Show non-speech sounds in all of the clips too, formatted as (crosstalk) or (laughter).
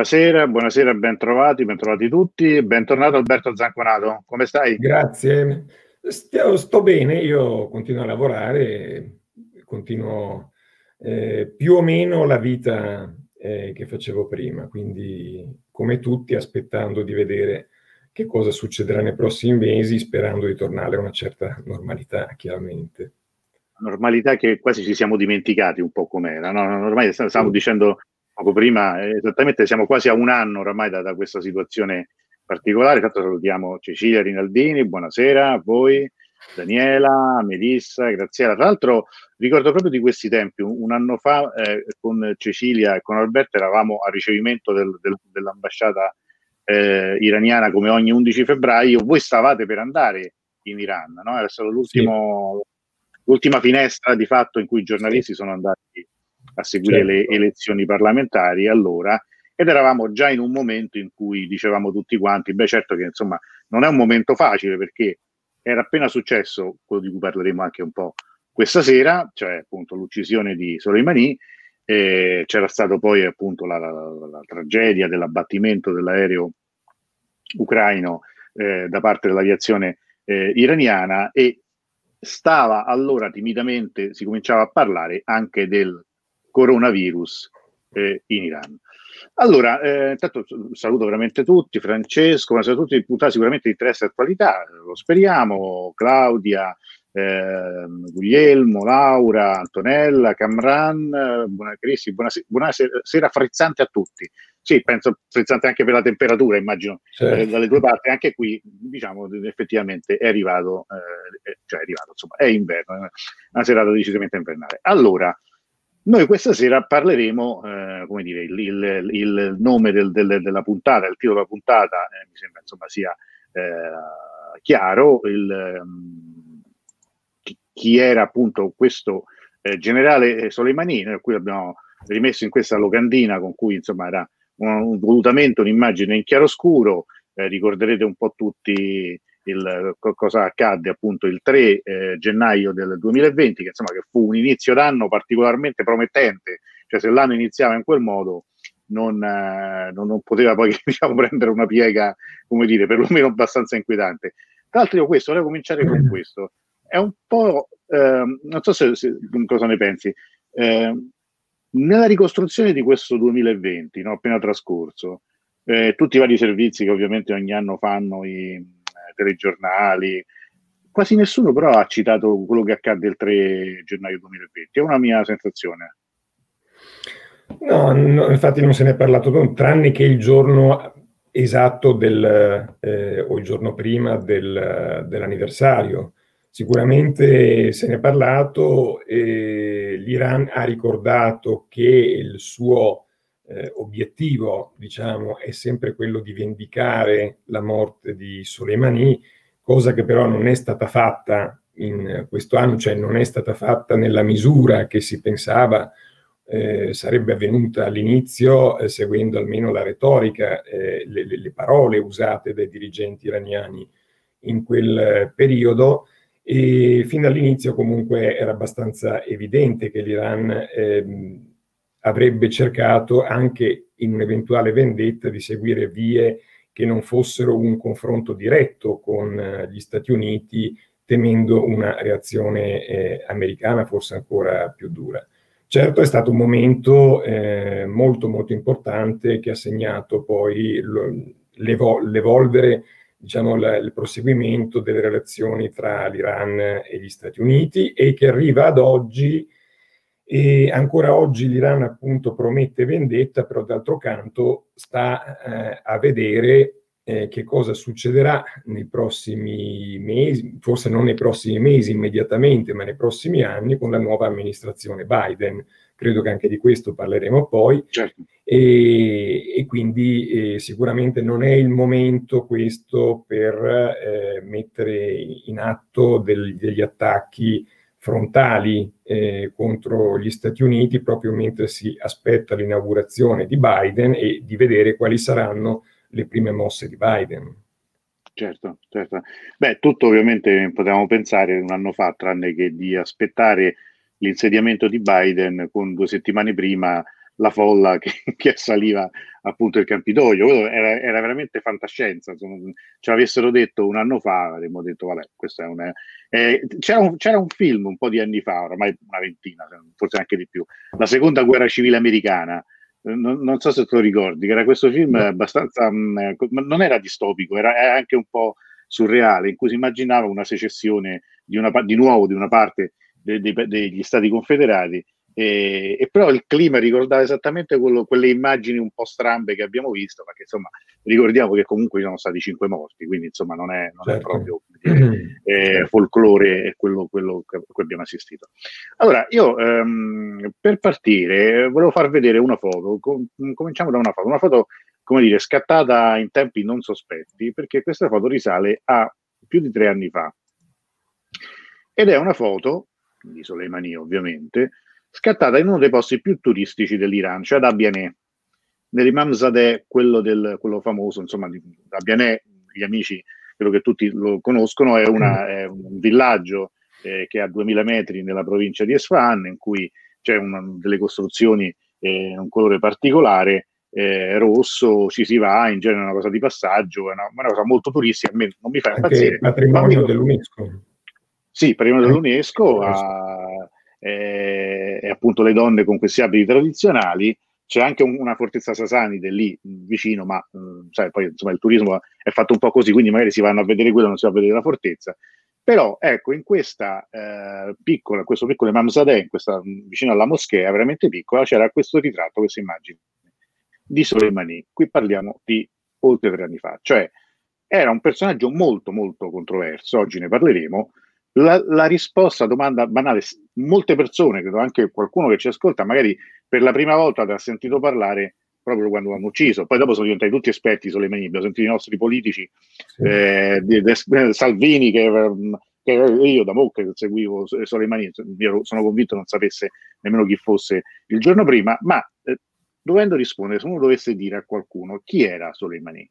Buonasera, buonasera, ben trovati, ben trovati tutti. Bentornato Alberto Zanconato, come stai? Grazie, Sto, sto bene, io continuo a lavorare, continuo eh, più o meno la vita eh, che facevo prima, quindi come tutti aspettando di vedere che cosa succederà nei prossimi mesi, sperando di tornare a una certa normalità, chiaramente. Normalità che quasi ci siamo dimenticati un po' com'era, no? Ormai stavamo dicendo poco prima, eh, esattamente siamo quasi a un anno oramai da, da questa situazione particolare. Tanto salutiamo Cecilia Rinaldini, buonasera a voi, Daniela, Melissa, Graziella. Tra l'altro ricordo proprio di questi tempi, un, un anno fa eh, con Cecilia e con Alberto eravamo a ricevimento del, del, dell'ambasciata eh, iraniana come ogni 11 febbraio, voi stavate per andare in Iran, no? Era stata sì. l'ultima finestra di fatto in cui i giornalisti sono andati a seguire certo. le elezioni parlamentari allora ed eravamo già in un momento in cui dicevamo tutti quanti, beh certo che insomma non è un momento facile perché era appena successo quello di cui parleremo anche un po' questa sera, cioè appunto l'uccisione di Soleimani, eh, c'era stato poi appunto la, la, la, la tragedia dell'abbattimento dell'aereo ucraino eh, da parte dell'aviazione eh, iraniana e stava allora timidamente, si cominciava a parlare anche del coronavirus eh, in Iran. Allora, eh, intanto saluto veramente tutti, Francesco, ma soprattutto i puntati sicuramente di interesse e attualità, lo speriamo, Claudia, eh, Guglielmo, Laura, Antonella, Camran, buona, Cristi, buonasera, buonasera frizzante a tutti. Sì, penso frizzante anche per la temperatura, immagino, certo. eh, dalle due parti. Anche qui, diciamo, effettivamente è arrivato, eh, cioè è arrivato, insomma, è inverno, è una serata decisamente invernale. Allora, noi questa sera parleremo, eh, come dire, il, il, il nome del, del, della puntata, il titolo della puntata, eh, mi sembra insomma sia eh, chiaro, il, um, chi, chi, era appunto questo eh, generale Soleimani, noi qui l'abbiamo rimesso in questa locandina con cui insomma era un, volutamente un'immagine in chiaroscuro, eh, ricorderete un po' tutti il, cosa accadde appunto il 3 eh, gennaio del 2020, che insomma che fu un inizio d'anno particolarmente promettente, cioè se l'anno iniziava in quel modo non, eh, non, non poteva poi (laughs) diciamo, prendere una piega, come dire, perlomeno abbastanza inquietante. Tra l'altro io questo, vorrei cominciare con (laughs) questo. È un po', eh, non so se, se, cosa ne pensi, eh, nella ricostruzione di questo 2020, no, appena trascorso, eh, tutti i vari servizi che ovviamente ogni anno fanno i, telegiornali. Quasi nessuno però ha citato quello che accadde il 3 gennaio 2020, è una mia sensazione. No, no infatti non se ne è parlato, tranne che il giorno esatto del, eh, o il giorno prima del, dell'anniversario. Sicuramente se ne è parlato, eh, l'Iran ha ricordato che il suo eh, obiettivo, diciamo, è sempre quello di vendicare la morte di Soleimani, cosa che però non è stata fatta in questo anno, cioè non è stata fatta nella misura che si pensava eh, sarebbe avvenuta all'inizio, eh, seguendo almeno la retorica, eh, le, le, parole usate dai dirigenti iraniani in quel periodo. E fin dall'inizio comunque era abbastanza evidente che l'Iran ehm, avrebbe cercato anche in un'eventuale vendetta di seguire vie che non fossero un confronto diretto con eh, gli Stati Uniti, temendo una reazione eh, americana forse ancora più dura. Certo è stato un momento eh, molto molto importante che ha segnato poi lo, l'evol- l'evolvere, diciamo, la, il proseguimento delle relazioni tra l'Iran e gli Stati Uniti e che arriva ad oggi e ancora oggi l'Iran appunto promette vendetta, però d'altro canto sta eh, a vedere eh, che cosa succederà nei prossimi mesi, forse non nei prossimi mesi immediatamente, ma nei prossimi anni con la nuova amministrazione Biden. Credo che anche di questo parleremo poi. Certo. E, e, quindi eh, sicuramente non è il momento questo per eh, mettere in atto del, degli attacchi frontali eh, contro gli Stati Uniti proprio mentre si aspetta l'inaugurazione di Biden e di vedere quali saranno le prime mosse di Biden. Certo, certo. Beh, tutto ovviamente potevamo pensare un anno fa, tranne che di aspettare l'insediamento di Biden con due settimane prima la folla (laughs) che, che assaliva appunto il Campidoglio. Era, era, veramente fantascienza. Insomma, ci avessero detto un anno fa, avremmo detto, vabbè, questo è un... Eh, c'era, un, c'era un film un po' di anni fa, ormai una ventina, forse anche di più, la seconda guerra civile americana. Non, non so se te lo ricordi, che era questo film abbastanza... Mh, non era distopico, era, era anche un po' surreale, in cui si immaginava una secessione di, una, di nuovo di una parte de, de, degli Stati Confederati e, e, però il clima ricordava esattamente quello, quelle immagini un po' strambe che abbiamo visto, perché insomma ricordiamo che comunque ci sono stati cinque morti, quindi insomma non è, non certo. (clears throat) è proprio dire, eh, folklore quello, quello che, cui abbiamo assistito. Allora, io ehm, per partire volevo far vedere una foto, com- cominciamo da una foto, una foto come dire scattata in tempi non sospetti, perché questa foto risale a più di tre anni fa ed è una foto di Soleimani ovviamente, scattata in uno dei posti più turistici dell'Iran, cioè ad Abyanè. Nell'Imam Zadeh, quello, del, quello famoso, insomma, di gli amici, credo che tutti lo conoscono, è, una, è un villaggio eh, che è a 2000 metri nella provincia di Esfahan, in cui c'è una, delle costruzioni, eh, un colore particolare, eh, rosso, ci si va, in genere è una cosa di passaggio, è una, una cosa molto turistica, a me non mi fa impazzire. patrimonio dell'UNESCO. Sì, patrimonio dell'UNESCO, a, eh, e appunto le donne con questi abiti tradizionali. C'è anche un, una fortezza Sasanide lì vicino, ma mh, sai, poi insomma il turismo è fatto un po' così, quindi magari si vanno a vedere quello, non si va a vedere la fortezza. Però ecco, in questa eh, piccola, questo piccolo Mamsadeh, questa, vicino alla moschea, veramente piccola, c'era questo ritratto, questa immagine di Soleimani. Qui parliamo di oltre tre anni fa, cioè era un personaggio molto molto controverso, oggi ne parleremo, la, la, risposta a domanda banale, molte persone, credo anche qualcuno che ci ascolta, magari per la prima volta ti ha sentito parlare proprio quando l'hanno ucciso, poi dopo sono diventati tutti esperti sulle mani, abbiamo sentito i nostri politici, sì. eh, di, di, di, Salvini che, che, io da mo' che seguivo Soleimani, sono convinto non sapesse nemmeno chi fosse il giorno prima, ma eh, dovendo rispondere, se uno dovesse dire a qualcuno chi era Soleimani,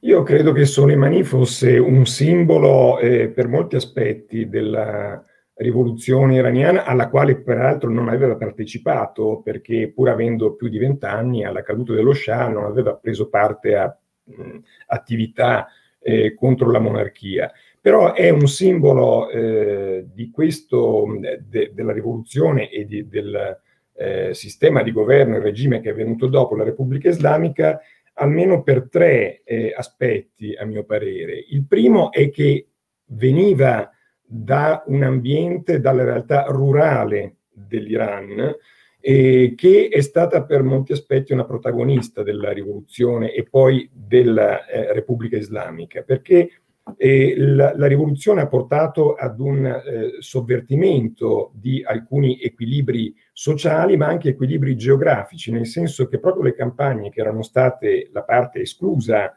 io credo che Soleimani fosse un simbolo eh, per molti aspetti della rivoluzione iraniana, alla quale peraltro non aveva partecipato, perché pur avendo più di vent'anni alla caduta dello Shah non aveva preso parte a mh, attività eh, contro la monarchia. Però è un simbolo eh, di questo, de, della rivoluzione e di, del eh, sistema di governo e regime che è venuto dopo la Repubblica Islamica almeno per tre eh, aspetti, a mio parere. Il primo è che veniva da un ambiente, dalla realtà rurale dell'Iran, eh, che è stata per molti aspetti una protagonista della rivoluzione e poi della eh, Repubblica Islamica, perché eh, la, la, rivoluzione ha portato ad un eh, sovvertimento di alcuni equilibri sociali, ma anche equilibri geografici, nel senso che proprio le campagne che erano state la parte esclusa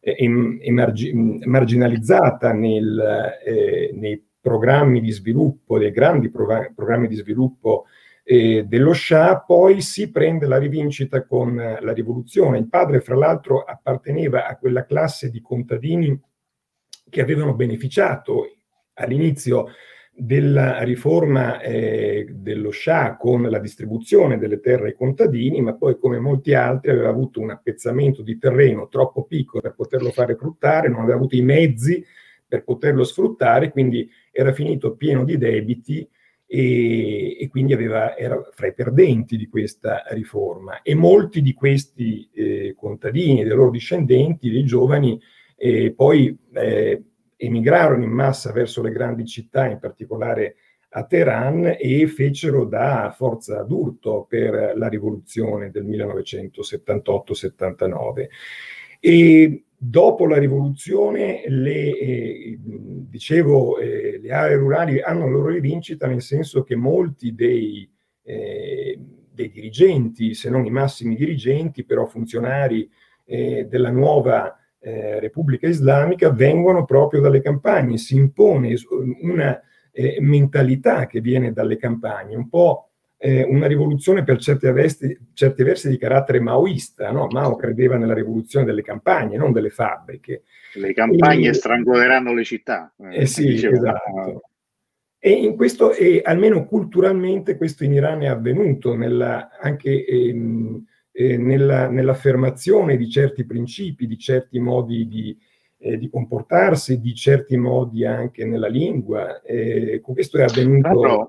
eh, e, margi- marginalizzata nel, eh, nei programmi di sviluppo, dei grandi prov- programmi di sviluppo eh, dello Shah, poi si prende la rivincita con la rivoluzione. Il padre, fra l'altro, apparteneva a quella classe di contadini che avevano beneficiato all'inizio della riforma eh, dello Shah con la distribuzione delle terre ai contadini, ma poi come molti altri aveva avuto un appezzamento di terreno troppo piccolo per poterlo fare fruttare, non aveva avuto i mezzi per poterlo sfruttare, quindi era finito pieno di debiti e, e quindi aveva, era fra i perdenti di questa riforma. E molti di questi eh, contadini dei loro discendenti, dei giovani, e poi eh, emigrarono in massa verso le grandi città, in particolare a Teheran, e fecero da forza d'urto per la rivoluzione del 1978-79. E dopo la rivoluzione, le, eh, dicevo, eh, le aree rurali hanno la loro rivincita, nel senso che molti dei, eh, dei dirigenti, se non i massimi dirigenti, però funzionari eh, della nuova eh, Repubblica Islamica vengono proprio dalle campagne, si impone una eh, mentalità che viene dalle campagne, un po' eh, una rivoluzione per certi, avesti, certi, versi di carattere maoista, no? Mao credeva nella rivoluzione delle campagne, non delle fabbriche. Le campagne e, strangoleranno le città. Eh, sì, esatto. E, in questo, e almeno culturalmente questo in Iran è avvenuto, nella, anche ehm, eh, nella, nell'affermazione di certi principi, di certi modi di, eh, di, comportarsi, di certi modi anche nella lingua. Eh, questo è avvenuto.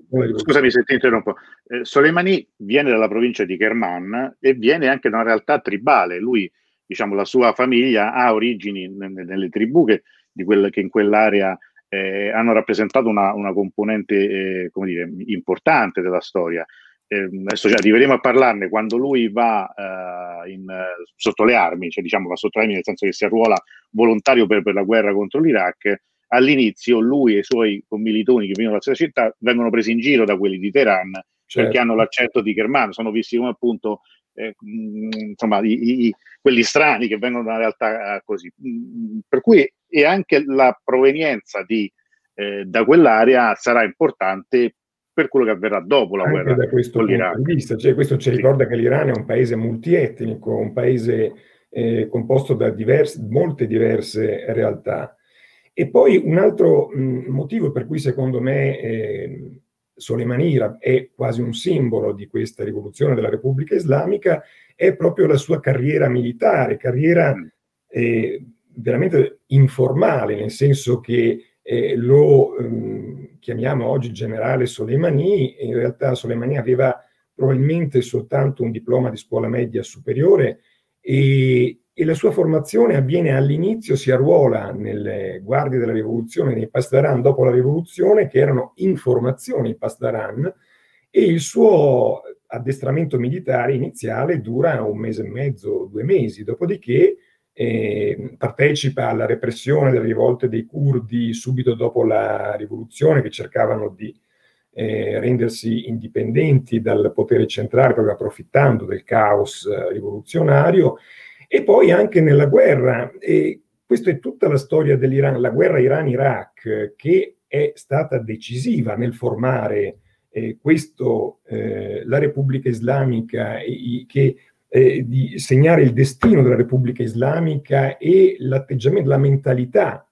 No, scusami se ti interrompo. Eh, Soleimani viene dalla provincia di Kerman e viene anche da una realtà tribale. Lui, diciamo, la sua famiglia ha origini nelle, nelle tribù che, quel, che in quell'area eh, hanno rappresentato una, una componente eh, come dire, importante della storia. Eh, adesso cioè, arriveremo a parlarne quando lui va eh, in, sotto le armi, cioè diciamo va sotto le armi nel senso che si arruola volontario per, per la guerra contro l'Iraq. All'inizio lui e i suoi commilitoni che vengono dalla stessa città vengono presi in giro da quelli di Teheran certo. perché hanno l'accetto di Kerman, sono visti come appunto eh, insomma, i, i, quelli strani che vengono da una realtà eh, così. Per cui e anche la provenienza di, eh, da quell'area sarà importante per quello che avverrà dopo la anche guerra da questo con l'Iran. Punto di vista. Cioè, questo ci ricorda che l'Iran è un paese multietnico, un paese eh, composto da diverse, molte diverse realtà. E poi un altro mh, motivo per cui secondo me eh, Soleimani è quasi un simbolo di questa rivoluzione della Repubblica Islamica è proprio la sua carriera militare, carriera mm. eh, veramente informale, nel senso che eh, lo ehm, chiamiamo oggi generale Soleimani, in realtà Soleimani aveva probabilmente soltanto un diploma di scuola media superiore e, e la sua formazione avviene all'inizio, si arruola nelle guardie della rivoluzione nei Pasdaran dopo la rivoluzione, che erano in formazione i Pasdaran, e il suo addestramento militare iniziale dura un mese e mezzo, due mesi, dopodiché eh, partecipa alla repressione delle rivolte dei curdi subito dopo la rivoluzione che cercavano di eh, rendersi indipendenti dal potere centrale proprio approfittando del caos eh, rivoluzionario. E poi anche nella guerra e questa è tutta la storia dell'Iran, la guerra Iran-Iraq che è stata decisiva nel formare eh, questo, eh, la Repubblica Islamica che eh, di segnare il destino della Repubblica Islamica e l'atteggiamento, la mentalità.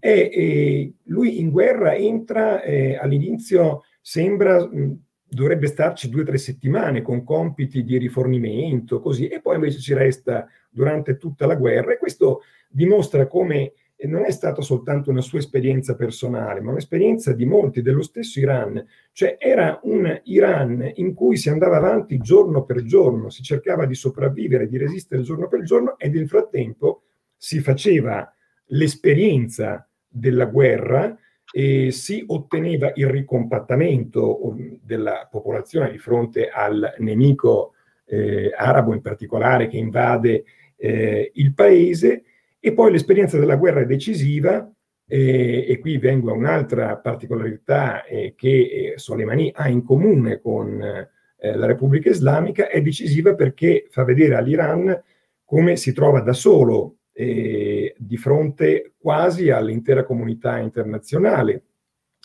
E, e lui in guerra entra eh, all'inizio, sembra mh, dovrebbe starci due o tre settimane con compiti di rifornimento, così, e poi invece ci resta durante tutta la guerra e questo dimostra come e non è stata soltanto una sua esperienza personale, ma un'esperienza di molti dello stesso Iran. Cioè era un Iran in cui si andava avanti giorno per giorno, si cercava di sopravvivere, di resistere giorno per giorno e nel frattempo si faceva l'esperienza della guerra e si otteneva il ricompattamento um, della popolazione di fronte al nemico eh, arabo in particolare che invade eh, il paese e poi l'esperienza della guerra è decisiva, eh, e qui vengo a un'altra particolarità eh, che eh, Soleimani ha in comune con eh, la Repubblica Islamica, è decisiva perché fa vedere all'Iran come si trova da solo eh, di fronte quasi all'intera comunità internazionale.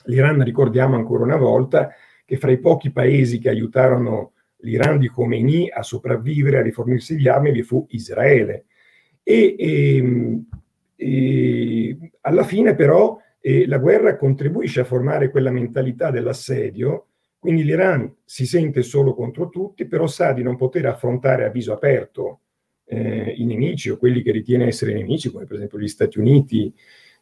L'Iran, ricordiamo ancora una volta, che fra i pochi paesi che aiutarono l'Iran di Khomeini a sopravvivere, a rifornirsi di armi, vi fu Israele e, e, ehm, e alla fine però eh, la guerra contribuisce a formare quella mentalità dell'assedio, quindi l'Iran si sente solo contro tutti, però sa di non poter affrontare a viso aperto eh, i nemici o quelli che ritiene essere nemici, come per esempio gli Stati Uniti,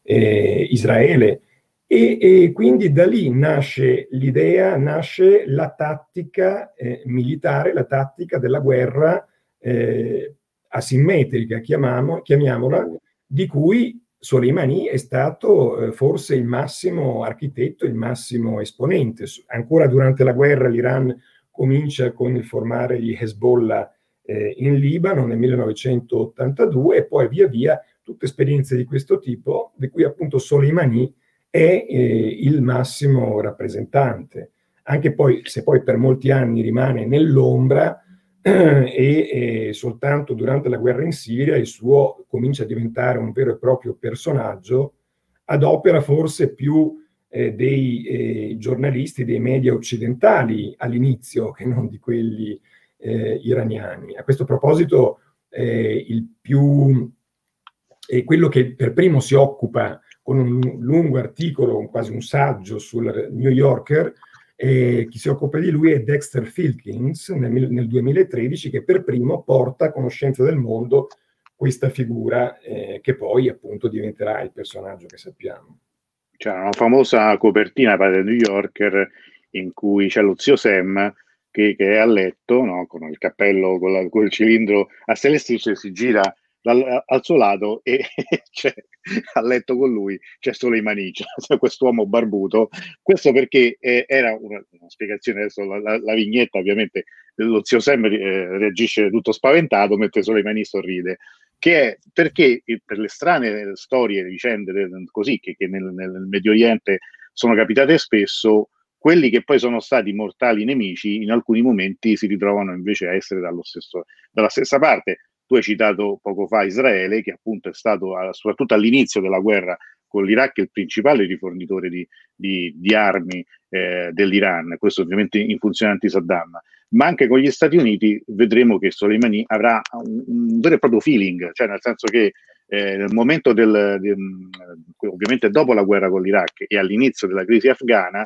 eh, Israele, e, e, quindi da lì nasce l'idea, nasce la tattica eh, militare, la tattica della guerra eh, asimmetrica, chiamiamo, chiamiamola, di cui Soleimani è stato eh, forse il massimo architetto, il massimo esponente. Ancora durante la guerra l'Iran comincia con il formare gli Hezbollah eh, in Libano nel 1982 e poi via via tutte esperienze di questo tipo, di cui appunto Soleimani è eh, il massimo rappresentante. Anche poi, se poi per molti anni rimane nell'ombra, e, e, soltanto durante la guerra in Siria il suo comincia a diventare un vero e proprio personaggio ad opera forse più eh, dei eh, giornalisti, dei media occidentali all'inizio che non di quelli eh, iraniani. A questo proposito, eh, il più, quello che per primo si occupa con un lungo articolo, quasi un saggio sul New Yorker, e chi si occupa di lui è Dexter Filkins nel, nel 2013 che per primo porta a conoscenza del mondo questa figura eh, che poi appunto diventerà il personaggio che sappiamo. C'è una famosa copertina del New Yorker in cui c'è lo zio Sam che, che è a letto no? con il cappello, con, la, con il cilindro a stelle si gira dal, al suo lato e (laughs) c'è a letto con lui c'è solo i manici, (laughs) c'è quest'uomo barbuto. Questo perché eh, era una, una, spiegazione, adesso la, la, la, vignetta ovviamente lo zio Sam eh, reagisce tutto spaventato mentre solo i mani sorride, che è perché per le strane storie, vicende così che, che nel, nel Medio Oriente sono capitate spesso, quelli che poi sono stati mortali nemici in alcuni momenti si ritrovano invece a essere stesso, dalla stessa parte tu hai citato poco fa Israele, che appunto è stato, soprattutto all'inizio della guerra con l'Iraq, il principale rifornitore di, di, di armi eh, dell'Iran, questo ovviamente in funzione anti-Saddam, ma anche con gli Stati Uniti vedremo che Soleimani avrà un, un vero e proprio feeling, cioè nel senso che eh, nel momento del, di, ovviamente dopo la guerra con l'Iraq e all'inizio della crisi afghana,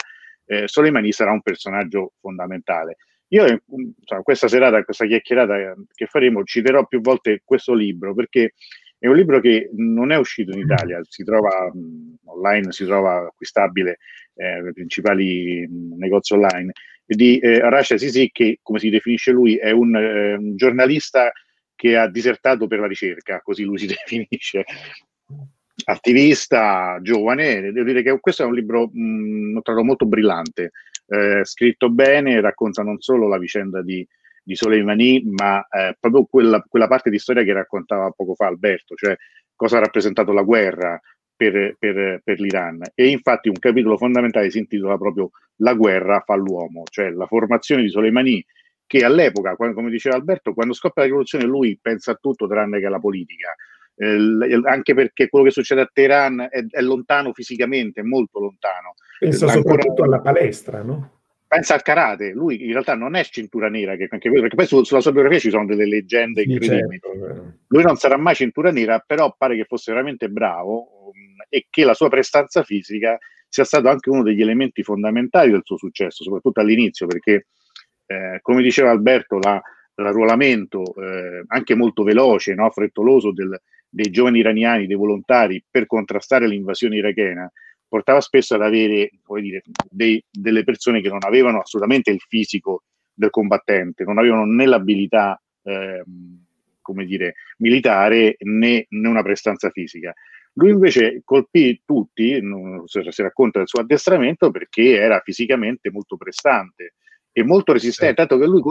eh, Soleimani sarà un personaggio fondamentale. Io insomma, questa serata, questa chiacchierata che faremo, citerò più volte questo libro perché è un libro che non è uscito in Italia, si trova mh, online, si trova acquistabile eh, nei principali mh, negozi online, di eh, Arash Sisi che, come si definisce lui, è un, eh, un giornalista che ha disertato per la ricerca, così lui si (laughs) definisce. Attivista giovane, devo dire che questo è un libro mh, trovato molto brillante, eh, scritto bene, racconta non solo la vicenda di, di Soleimani, ma eh, proprio quella, quella, parte di storia che raccontava poco fa Alberto, cioè cosa ha rappresentato la guerra per, per, per l'Iran. E infatti un capitolo fondamentale si intitola proprio La guerra fa l'uomo, cioè la formazione di Soleimani che all'epoca, come diceva Alberto, quando scoppia la rivoluzione lui pensa a tutto tranne che alla politica. Eh, anche perché quello che succede a Teheran è, è lontano fisicamente, è molto lontano. Pensa Ancora, soprattutto alla palestra, no? Pensa al karate, lui in realtà non è cintura nera, che anche quello, perché poi su, sulla sua biografia ci sono delle leggende incredibili. Certo, lui non sarà mai cintura nera, però pare che fosse veramente bravo um, e che la sua prestanza fisica sia stato anche uno degli elementi fondamentali del suo successo, soprattutto all'inizio, perché eh, come diceva Alberto, la, l'arruolamento eh, anche molto veloce, no, frettoloso del, dei giovani iraniani, dei volontari per contrastare l'invasione irachena, portava spesso ad avere dire, dei, delle persone che non avevano assolutamente il fisico del combattente, non avevano né l'abilità eh, come dire, militare né, né, una prestanza fisica. Lui invece colpì tutti, si racconta del suo addestramento, perché era fisicamente molto prestante e molto resistente, tanto che lui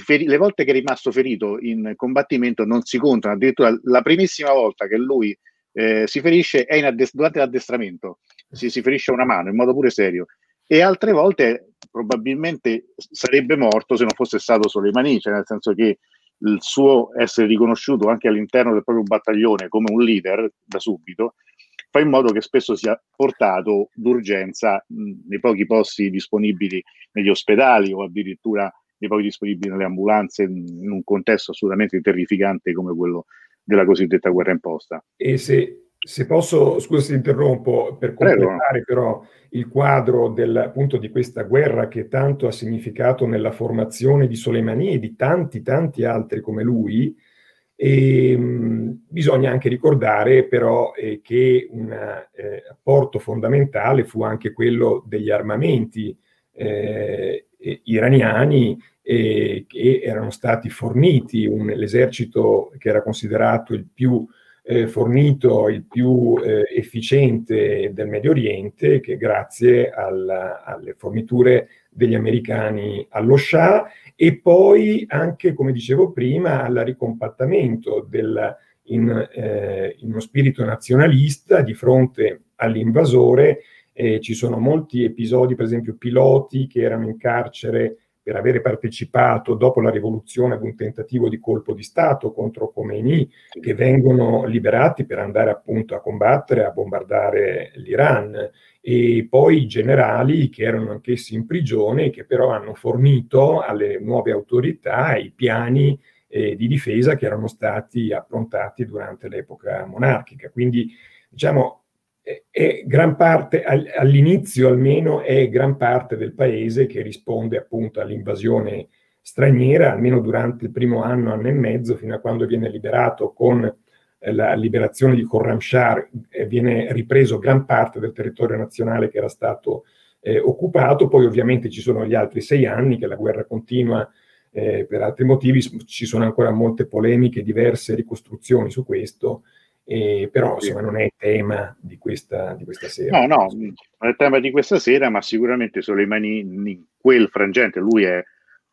feri- le volte che è rimasto ferito in combattimento non si contano, addirittura la primissima volta che lui eh, si ferisce è addest- durante l'addestramento, si, si ferisce una mano in modo pure serio. E altre volte probabilmente sarebbe morto se non fosse stato Soleimani, cioè nel senso che il suo essere riconosciuto anche all'interno del proprio battaglione come un leader da subito fa in modo che spesso sia portato d'urgenza mh, nei pochi posti disponibili negli ospedali o addirittura nei pochi disponibili nelle ambulanze in un contesto assolutamente terrificante come quello della cosiddetta guerra imposta. E se, se posso, scusa se interrompo, per completare Prego. però il quadro del, appunto di questa guerra che tanto ha significato nella formazione di Soleimani e di tanti, tanti altri come lui, e, ehm, mh, bisogna anche ricordare però eh, che un eh, apporto fondamentale fu anche quello degli armamenti eh, iraniani eh, che erano stati forniti, un, l'esercito che era considerato il più eh, fornito, il più eh, efficiente del Medio Oriente, che grazie alla, alle forniture degli americani allo Shah e poi anche, come dicevo prima, al ricompattamento del, in, eh, in uno spirito nazionalista di fronte all'invasore eh, ci sono molti episodi, per esempio piloti che erano in carcere per avere partecipato dopo la rivoluzione ad un tentativo di colpo di Stato contro Khomeini, che vengono liberati per andare appunto a combattere, a bombardare l'Iran, e poi i generali che erano anch'essi in prigione, che però hanno fornito alle nuove autorità i piani eh, di difesa che erano stati approntati durante l'epoca monarchica. Quindi, diciamo, è gran parte, all'inizio almeno, è gran parte del paese che risponde appunto all'invasione straniera, almeno durante il primo anno, anno e mezzo, fino a quando viene liberato con eh, la liberazione di Khorramshahr, eh, viene ripreso gran parte del territorio nazionale che era stato eh, occupato, poi ovviamente ci sono gli altri sei anni che la guerra continua eh, per altri motivi, ci sono ancora molte polemiche, diverse ricostruzioni su questo, eh, però insomma non è tema di questa, di questa sera. No, no, non è tema di questa sera, ma sicuramente Soleimani in quel frangente, lui è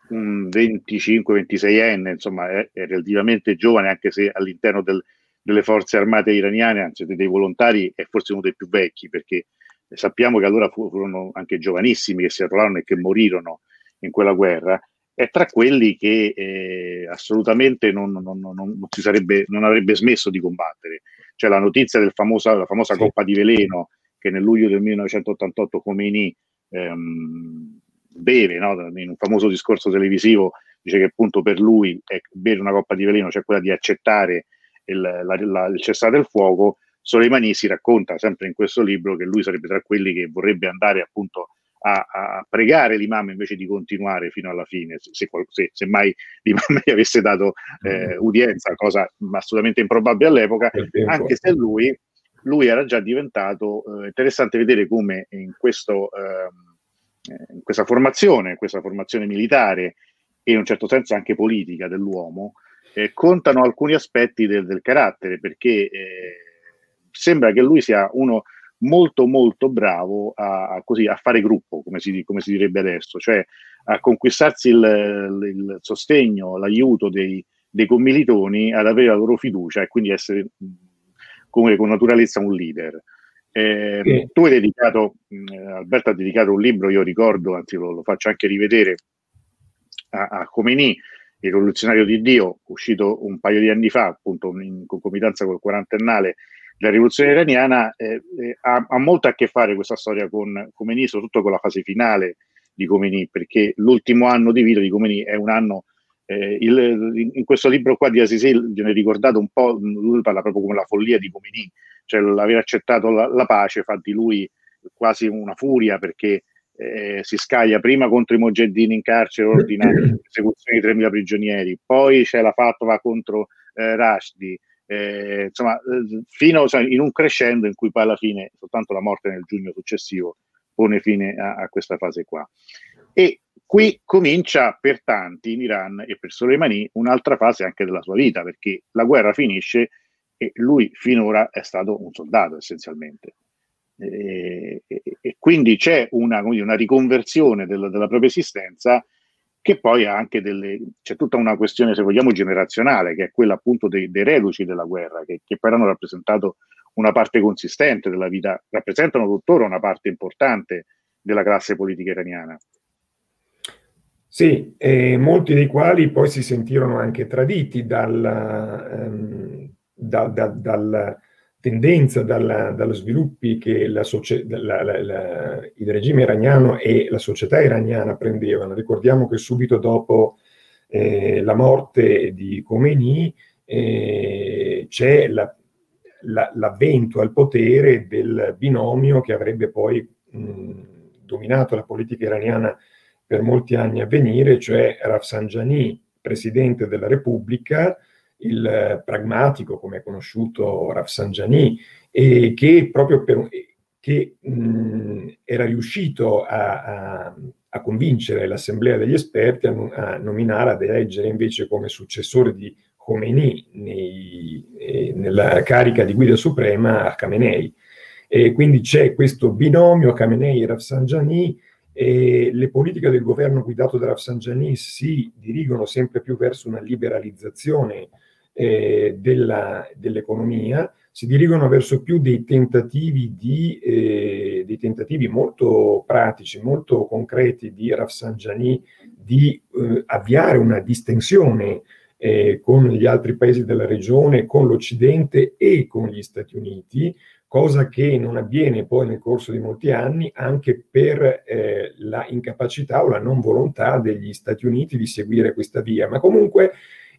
un 25-26enne, insomma è, è, relativamente giovane, anche se all'interno del, delle forze armate iraniane, anzi dei volontari, è forse uno dei più vecchi, perché sappiamo che allora furono anche giovanissimi che si arruolarono e che morirono in quella guerra, è tra quelli che eh, assolutamente non, non, non, non, sarebbe, non avrebbe smesso di combattere. C'è la notizia della famosa, famosa sì. Coppa di Veleno che nel luglio del 1988 Khomeini ehm, beve, no? in un famoso discorso televisivo, dice che appunto per lui è bere una coppa di veleno, cioè quella di accettare il, la, la, il cessate del fuoco. Soleimani si racconta sempre in questo libro che lui sarebbe tra quelli che vorrebbe andare appunto a, a, pregare l'imam invece di continuare fino alla fine, se, se, se mai l'imam gli avesse dato eh, mm. udienza, cosa assolutamente improbabile all'epoca, anche se lui, lui era già diventato eh, interessante vedere come in, questo, eh, in questa formazione, questa formazione militare e in un certo senso anche politica dell'uomo, eh, contano alcuni aspetti del, del carattere, perché eh, sembra che lui sia uno molto molto bravo a, così, a fare gruppo, come si, come si, direbbe adesso, cioè a conquistarsi il, il sostegno, l'aiuto dei, dei, commilitoni, ad avere la loro fiducia e quindi essere come con naturalezza un leader. Eh, sì. Tu hai dedicato, Alberto ha dedicato un libro, io ricordo, anzi lo, lo faccio anche rivedere, a, a Khomeini, il rivoluzionario di Dio, uscito un paio di anni fa, appunto in concomitanza col quarantennale la rivoluzione iraniana eh, eh, ha, ha, molto a che fare questa storia con Khomeini, soprattutto con la fase finale di Khomeini, perché l'ultimo anno di vita di Khomeini è un anno, eh, il, in questo libro qua di Asisi viene ricordato un po', lui parla proprio come la follia di Khomeini, cioè l'aver accettato la, la pace fa di lui quasi una furia perché eh, si scaglia prima contro i mogeddini in carcere, ordina (clears throat) l'esecuzione di 3.000 prigionieri, poi c'è la fatwa contro eh, Rushdie, eh, insomma, eh, fino cioè, in un crescendo in cui poi alla fine soltanto la morte nel giugno successivo pone fine a, a questa fase qua. E qui comincia per tanti in Iran e per Soleimani un'altra fase anche della sua vita, perché la guerra finisce e lui finora è stato un soldato essenzialmente. E, e, e quindi c'è una, una riconversione della, della propria esistenza che poi ha anche delle, c'è tutta una questione, se vogliamo, generazionale, che è quella appunto dei, dei reduci della guerra, che, che poi hanno rappresentato una parte consistente della vita, rappresentano tuttora una parte importante della classe politica iraniana. Sì, e molti dei quali poi si sentirono anche traditi dal, um, da, da, dal tendenza dalla, dallo sviluppi che la socie, la, la, il regime iraniano e la società iraniana prendevano. Ricordiamo che subito dopo eh, la morte di Khomeini eh, c'è la, l'avvento al potere del binomio che avrebbe poi mh, dominato la politica iraniana per molti anni a venire, cioè Rafsanjani, presidente della Repubblica, il pragmatico, come è conosciuto Rafsanjani, e che proprio per, che, mh, era riuscito a, a, a, convincere l'assemblea degli esperti a, a, nominare, ad eleggere invece come successore di Khomeini nei, eh, nella carica di guida suprema Khamenei. E quindi c'è questo binomio Khamenei-Rafsanjani e le politiche del governo guidato da Rafsanjani si dirigono sempre più verso una liberalizzazione eh, della, dell'economia, si dirigono verso più dei tentativi, di, eh, dei tentativi molto pratici, molto concreti di Rafsanjani di eh, avviare una distensione eh, con gli altri paesi della regione, con l'Occidente e con gli Stati Uniti, cosa che non avviene poi nel corso di molti anni anche per eh, la incapacità o la non volontà degli Stati Uniti di seguire questa via. Ma comunque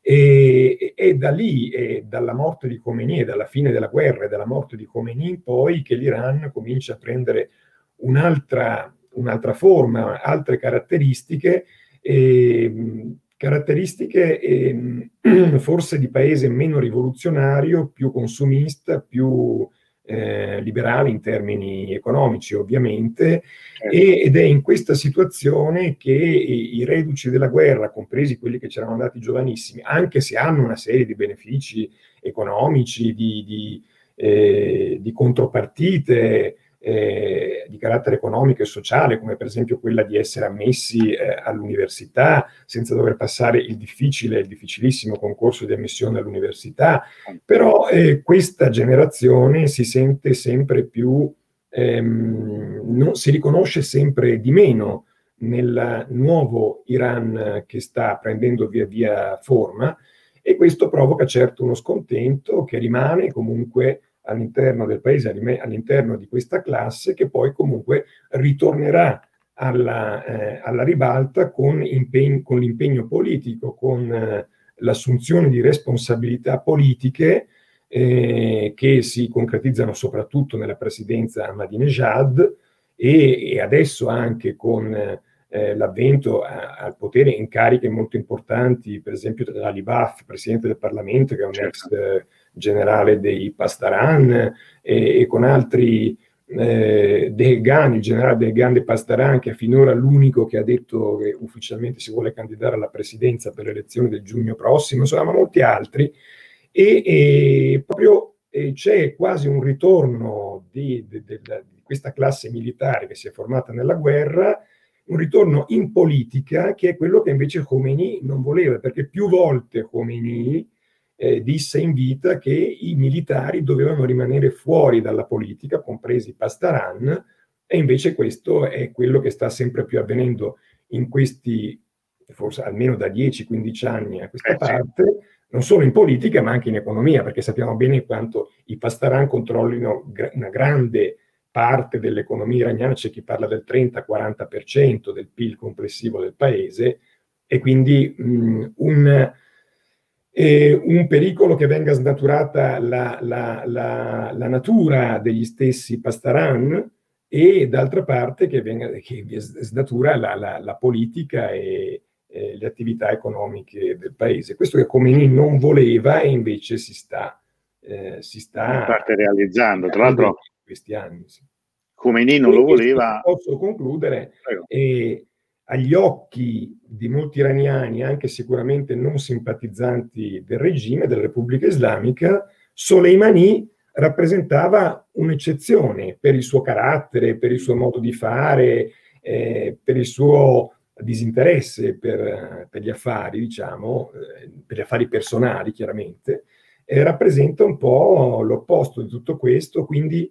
E, e da lì, e dalla morte di Khomeini, dalla fine della guerra e dalla morte di Khomeini in poi, che l'Iran comincia a prendere un'altra, un'altra forma, altre caratteristiche, eh, caratteristiche eh, (clears throat) forse di paese meno rivoluzionario, più consumista, più eh, liberale in termini economici ovviamente, certo. ed è in questa situazione che i, i reduci della guerra, compresi quelli che c'erano andati giovanissimi, anche se hanno una serie di benefici economici, di, di, eh, di contropartite, eh, di carattere economico e sociale, come per esempio quella di essere ammessi eh, all'università senza dover passare il difficile, il difficilissimo concorso di ammissione all'università, però eh, questa generazione si sente sempre più, ehm, non, si riconosce sempre di meno nel nuovo Iran che sta prendendo via via forma e questo provoca certo uno scontento che rimane comunque all'interno del paese, all'interno di questa classe, che poi comunque ritornerà alla, eh, alla ribalta con, impegno, con, l'impegno politico, con eh, l'assunzione di responsabilità politiche eh, che si concretizzano soprattutto nella presidenza Ahmadinejad e, e adesso anche con eh, l'avvento a, al potere in cariche molto importanti, per esempio dell'Ali Baf, presidente del Parlamento, che è un certo. ex generale dei Pastaran e, e con altri eh, Degan, il generale Degan de Pastaran, che è finora l'unico che ha detto che ufficialmente si vuole candidare alla presidenza per le elezioni del giugno prossimo, insomma molti altri, e, e proprio eh, c'è quasi un ritorno di, di, di, di questa classe militare che si è formata nella guerra, un ritorno in politica che è quello che invece Khomeini non voleva, perché più volte Khomeini eh, disse in vita che i militari dovevano rimanere fuori dalla politica, compresi Pastaran, e invece questo è quello che sta sempre più avvenendo in questi, forse almeno da 10-15 anni a questa eh, parte, non solo in politica ma anche in economia, perché sappiamo bene quanto i Pastaran controllino gra- una grande parte dell'economia iraniana, c'è chi parla del 30-40% del PIL complessivo del paese, e quindi mh, un eh, un pericolo che venga snaturata la, la, la, la, natura degli stessi Pastaran e d'altra parte che, venga, che snatura la, politica e, e, le attività economiche del paese. Questo che Khomeini non voleva e invece si sta, eh, si sta parte realizzando. Tra l'altro, in questi anni. Sì. Khomeini non lo voleva. Posso concludere. E, agli occhi di molti iraniani, anche sicuramente non simpatizzanti del regime, della Repubblica Islamica, Soleimani rappresentava un'eccezione per il suo carattere, per il suo modo di fare, eh, per il suo disinteresse per, per gli affari, diciamo, eh, per gli affari personali chiaramente, eh, rappresenta un po' l'opposto di tutto questo, quindi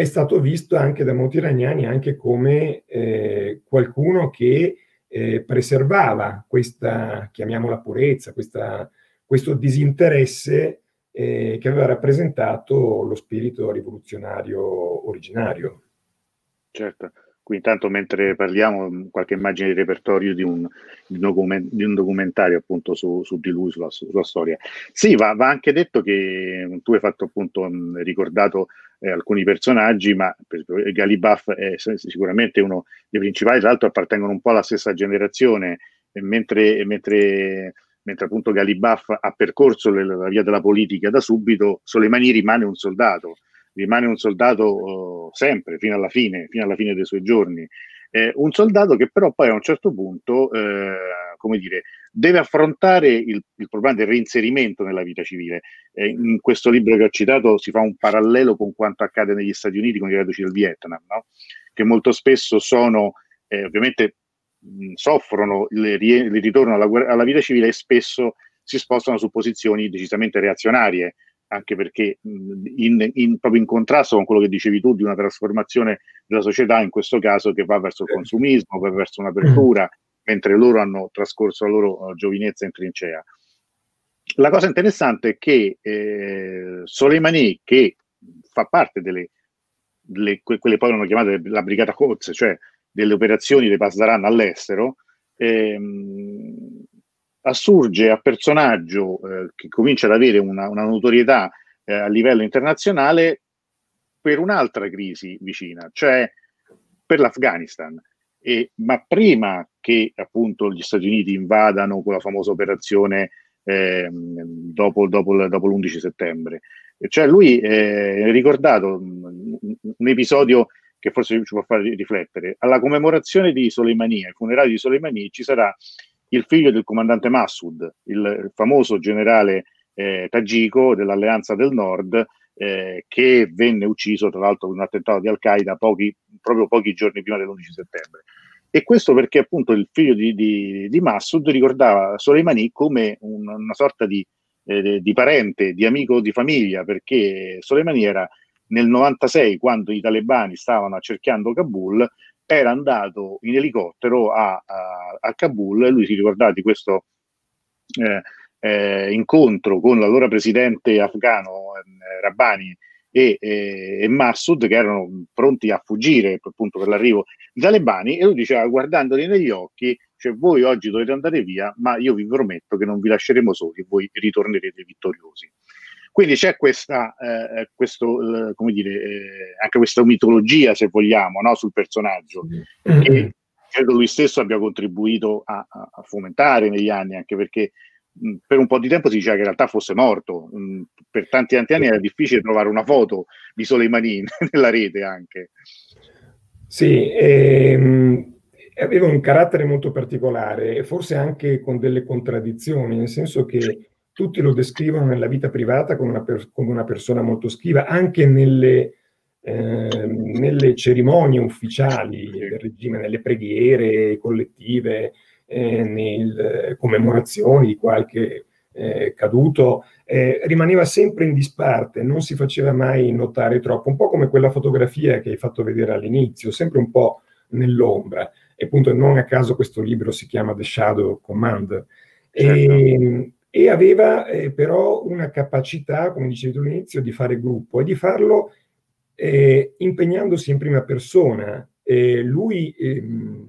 è stato visto anche da molti iraniani anche come eh, qualcuno che eh, preservava questa, chiamiamola purezza, questa, questo disinteresse eh, che aveva rappresentato lo spirito rivoluzionario originario. Certo. Qui intanto mentre parliamo qualche immagine di repertorio di un, di un, documentario appunto su, su, di lui, sulla, sulla storia. Sì, va, va, anche detto che tu hai fatto appunto ricordato eh, alcuni personaggi, ma per esempio Galibaff è sicuramente uno dei principali, tra l'altro appartengono un po' alla stessa generazione, e mentre, mentre, mentre appunto Galibaff ha percorso le, la via della politica da subito, Soleimani rimane un soldato rimane un soldato uh, sempre, fino alla fine, fino alla fine dei suoi giorni. Eh, un soldato che però poi a un certo punto, eh, come dire, deve affrontare il, il, problema del reinserimento nella vita civile. Eh, in questo libro che ho citato si fa un parallelo con quanto accade negli Stati Uniti con i reduci del Vietnam, no? che molto spesso sono, eh, ovviamente, mh, soffrono il, ritorno alla, alla vita civile e spesso si spostano su posizioni decisamente reazionarie anche perché in, in, proprio in contrasto con quello che dicevi tu di una trasformazione della società, in questo caso che va verso il consumismo, va verso un'apertura, mentre loro hanno trascorso la loro uh, giovinezza in trincea. La cosa interessante è che eh, Soleimani, che fa parte delle, delle quelle poi erano chiamate la brigata Quds, cioè delle operazioni dei Pasdaran all'estero, ehm, assurge a personaggio eh, che comincia ad avere una, una notorietà eh, a livello internazionale per un'altra crisi vicina, cioè per l'Afghanistan. E, ma prima che appunto gli Stati Uniti invadano con la famosa operazione eh, dopo, dopo, dopo, l'11 settembre, cioè lui eh, ha ricordato un, un episodio che forse ci può fare riflettere. Alla commemorazione di Soleimani, ai funerali di Soleimani, ci sarà il figlio del comandante Massoud, il famoso generale eh, tagico dell'Alleanza del Nord, eh, che venne ucciso tra l'altro con un attentato di Al-Qaeda pochi, proprio pochi giorni prima dell'11 settembre. E questo perché appunto il figlio di, di, di Massoud ricordava Soleimani come un, una sorta di, eh, di, parente, di amico di famiglia, perché Soleimani era nel 96, quando i talebani stavano accerchiando Kabul, era andato in elicottero a, a, a Kabul e lui si ricordava di questo eh, eh, incontro con l'allora presidente afghano eh, Rabbani e, e, Massoud che erano pronti a fuggire appunto per l'arrivo dei talebani e lui diceva guardandoli negli occhi cioè voi oggi dovete andare via ma io vi prometto che non vi lasceremo soli voi ritornerete vittoriosi quindi c'è questa, eh, questo, eh, come dire, eh, anche questa mitologia, se vogliamo, no? sul personaggio, mm-hmm. che credo lui stesso abbia contribuito a, a, fomentare negli anni, anche perché mh, per un po' di tempo si diceva che in realtà fosse morto. Mh, per tanti, tanti anni era difficile trovare una foto di Soleimani (laughs) nella rete anche. Sì, ehm, aveva un carattere molto particolare, forse anche con delle contraddizioni, nel senso che tutti lo descrivono nella vita privata come una, per, come una persona molto schiva, anche nelle, eh, nelle, cerimonie ufficiali del regime, nelle preghiere collettive, eh, nelle commemorazioni di qualche eh, caduto, eh, rimaneva sempre in disparte, non si faceva mai notare troppo, un po' come quella fotografia che hai fatto vedere all'inizio, sempre un po' nell'ombra. E appunto non a caso questo libro si chiama The Shadow Command. Certo. E, e aveva eh, però una capacità, come dicevi tu all'inizio, di fare gruppo e di farlo eh, impegnandosi in prima persona. Eh, lui, ehm,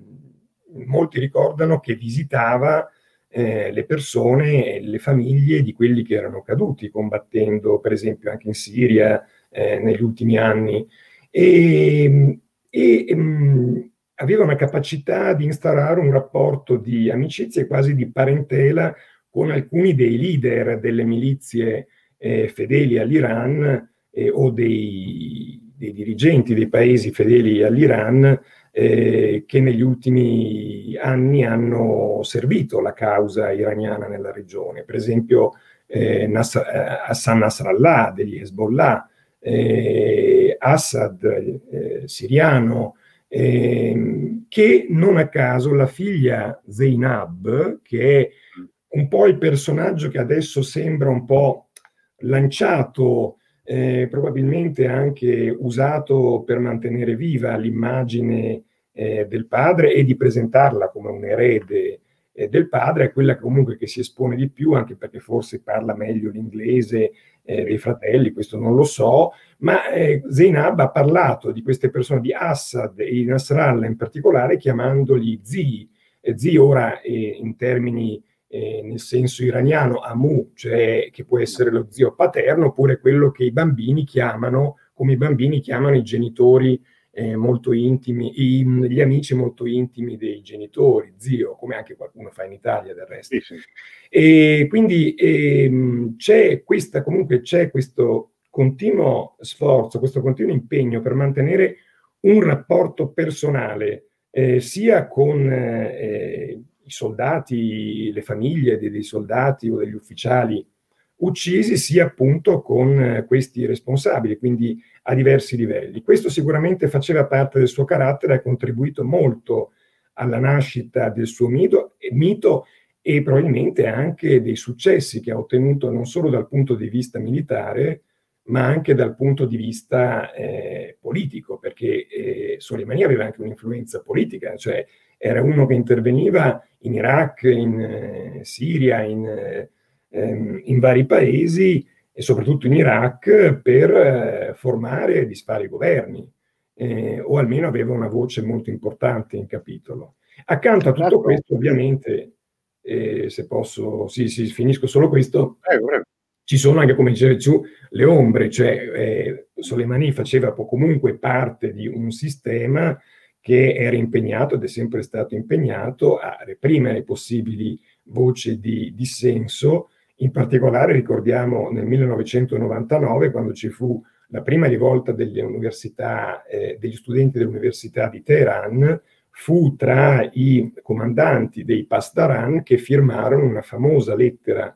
molti ricordano che visitava eh, le persone, le famiglie di quelli che erano caduti, combattendo per esempio anche in Siria eh, negli ultimi anni. E, e ehm, aveva una capacità di instaurare un rapporto di amicizia e quasi di parentela con alcuni dei leader delle milizie eh, fedeli all'Iran eh, o dei, dei, dirigenti dei paesi fedeli all'Iran eh, che negli ultimi anni hanno servito la causa iraniana nella regione. Per esempio eh, Nas- eh, Hassan Nasrallah degli Hezbollah, eh, Assad siriano, ehm, che non a caso la figlia Zainab, che è un po' il personaggio che adesso sembra un po' lanciato, eh, probabilmente anche usato per mantenere viva l'immagine eh, del padre e di presentarla come un erede eh, del padre, è quella comunque che si espone di più, anche perché forse parla meglio l'inglese eh, dei fratelli, questo non lo so, ma eh, Zainab ha parlato di queste persone, di Assad e di Nasrallah in particolare, chiamandoli zii, zii ora in termini eh, nel senso iraniano Amu, cioè che può essere lo zio paterno, oppure quello che i bambini chiamano, come i bambini chiamano i genitori eh, molto intimi, i, gli amici molto intimi dei genitori, zio, come anche qualcuno fa in Italia del resto. Sì, sì. E quindi ehm, c'è questa, comunque c'è questo continuo sforzo, questo continuo impegno per mantenere un rapporto personale eh, sia con eh, i soldati, le famiglie dei, soldati o degli ufficiali uccisi sia appunto con eh, questi responsabili, quindi a diversi livelli. Questo sicuramente faceva parte del suo carattere, ha contribuito molto alla nascita del suo mito, mito e probabilmente anche dei successi che ha ottenuto non solo dal punto di vista militare, ma anche dal punto di vista eh, politico, perché eh, Soleimani aveva anche un'influenza politica, cioè era uno che interveniva in Iraq, in eh, Siria, in, eh, ehm, in, vari paesi e soprattutto in Iraq per eh, formare e disfare i governi, eh, o almeno aveva una voce molto importante in capitolo. Accanto a tutto questo, ovviamente, eh, se posso, sì, sì, finisco solo questo. Prego, prego. Ci sono anche, come dicevi tu, le ombre, cioè eh, Soleimani faceva comunque parte di un sistema che era impegnato ed è sempre stato impegnato a reprimere possibili voci di dissenso. In particolare ricordiamo nel 1999 quando ci fu la prima rivolta delle università, eh, degli studenti dell'Università di Teheran, fu tra i comandanti dei Pasdaran che firmarono una famosa lettera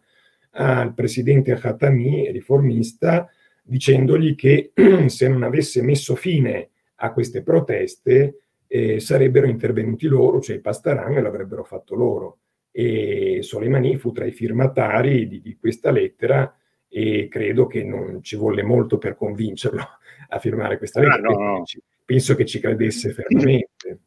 al presidente Khatami, riformista, dicendogli che (clears throat) se non avesse messo fine a queste proteste eh, sarebbero intervenuti loro, cioè i Pastaran, e l'avrebbero fatto loro. E Soleimani fu tra i firmatari di, di questa lettera e credo che non ci volle molto per convincerlo (laughs) a firmare questa ah, lettera. Ah, no, no. Penso che ci credesse fermamente.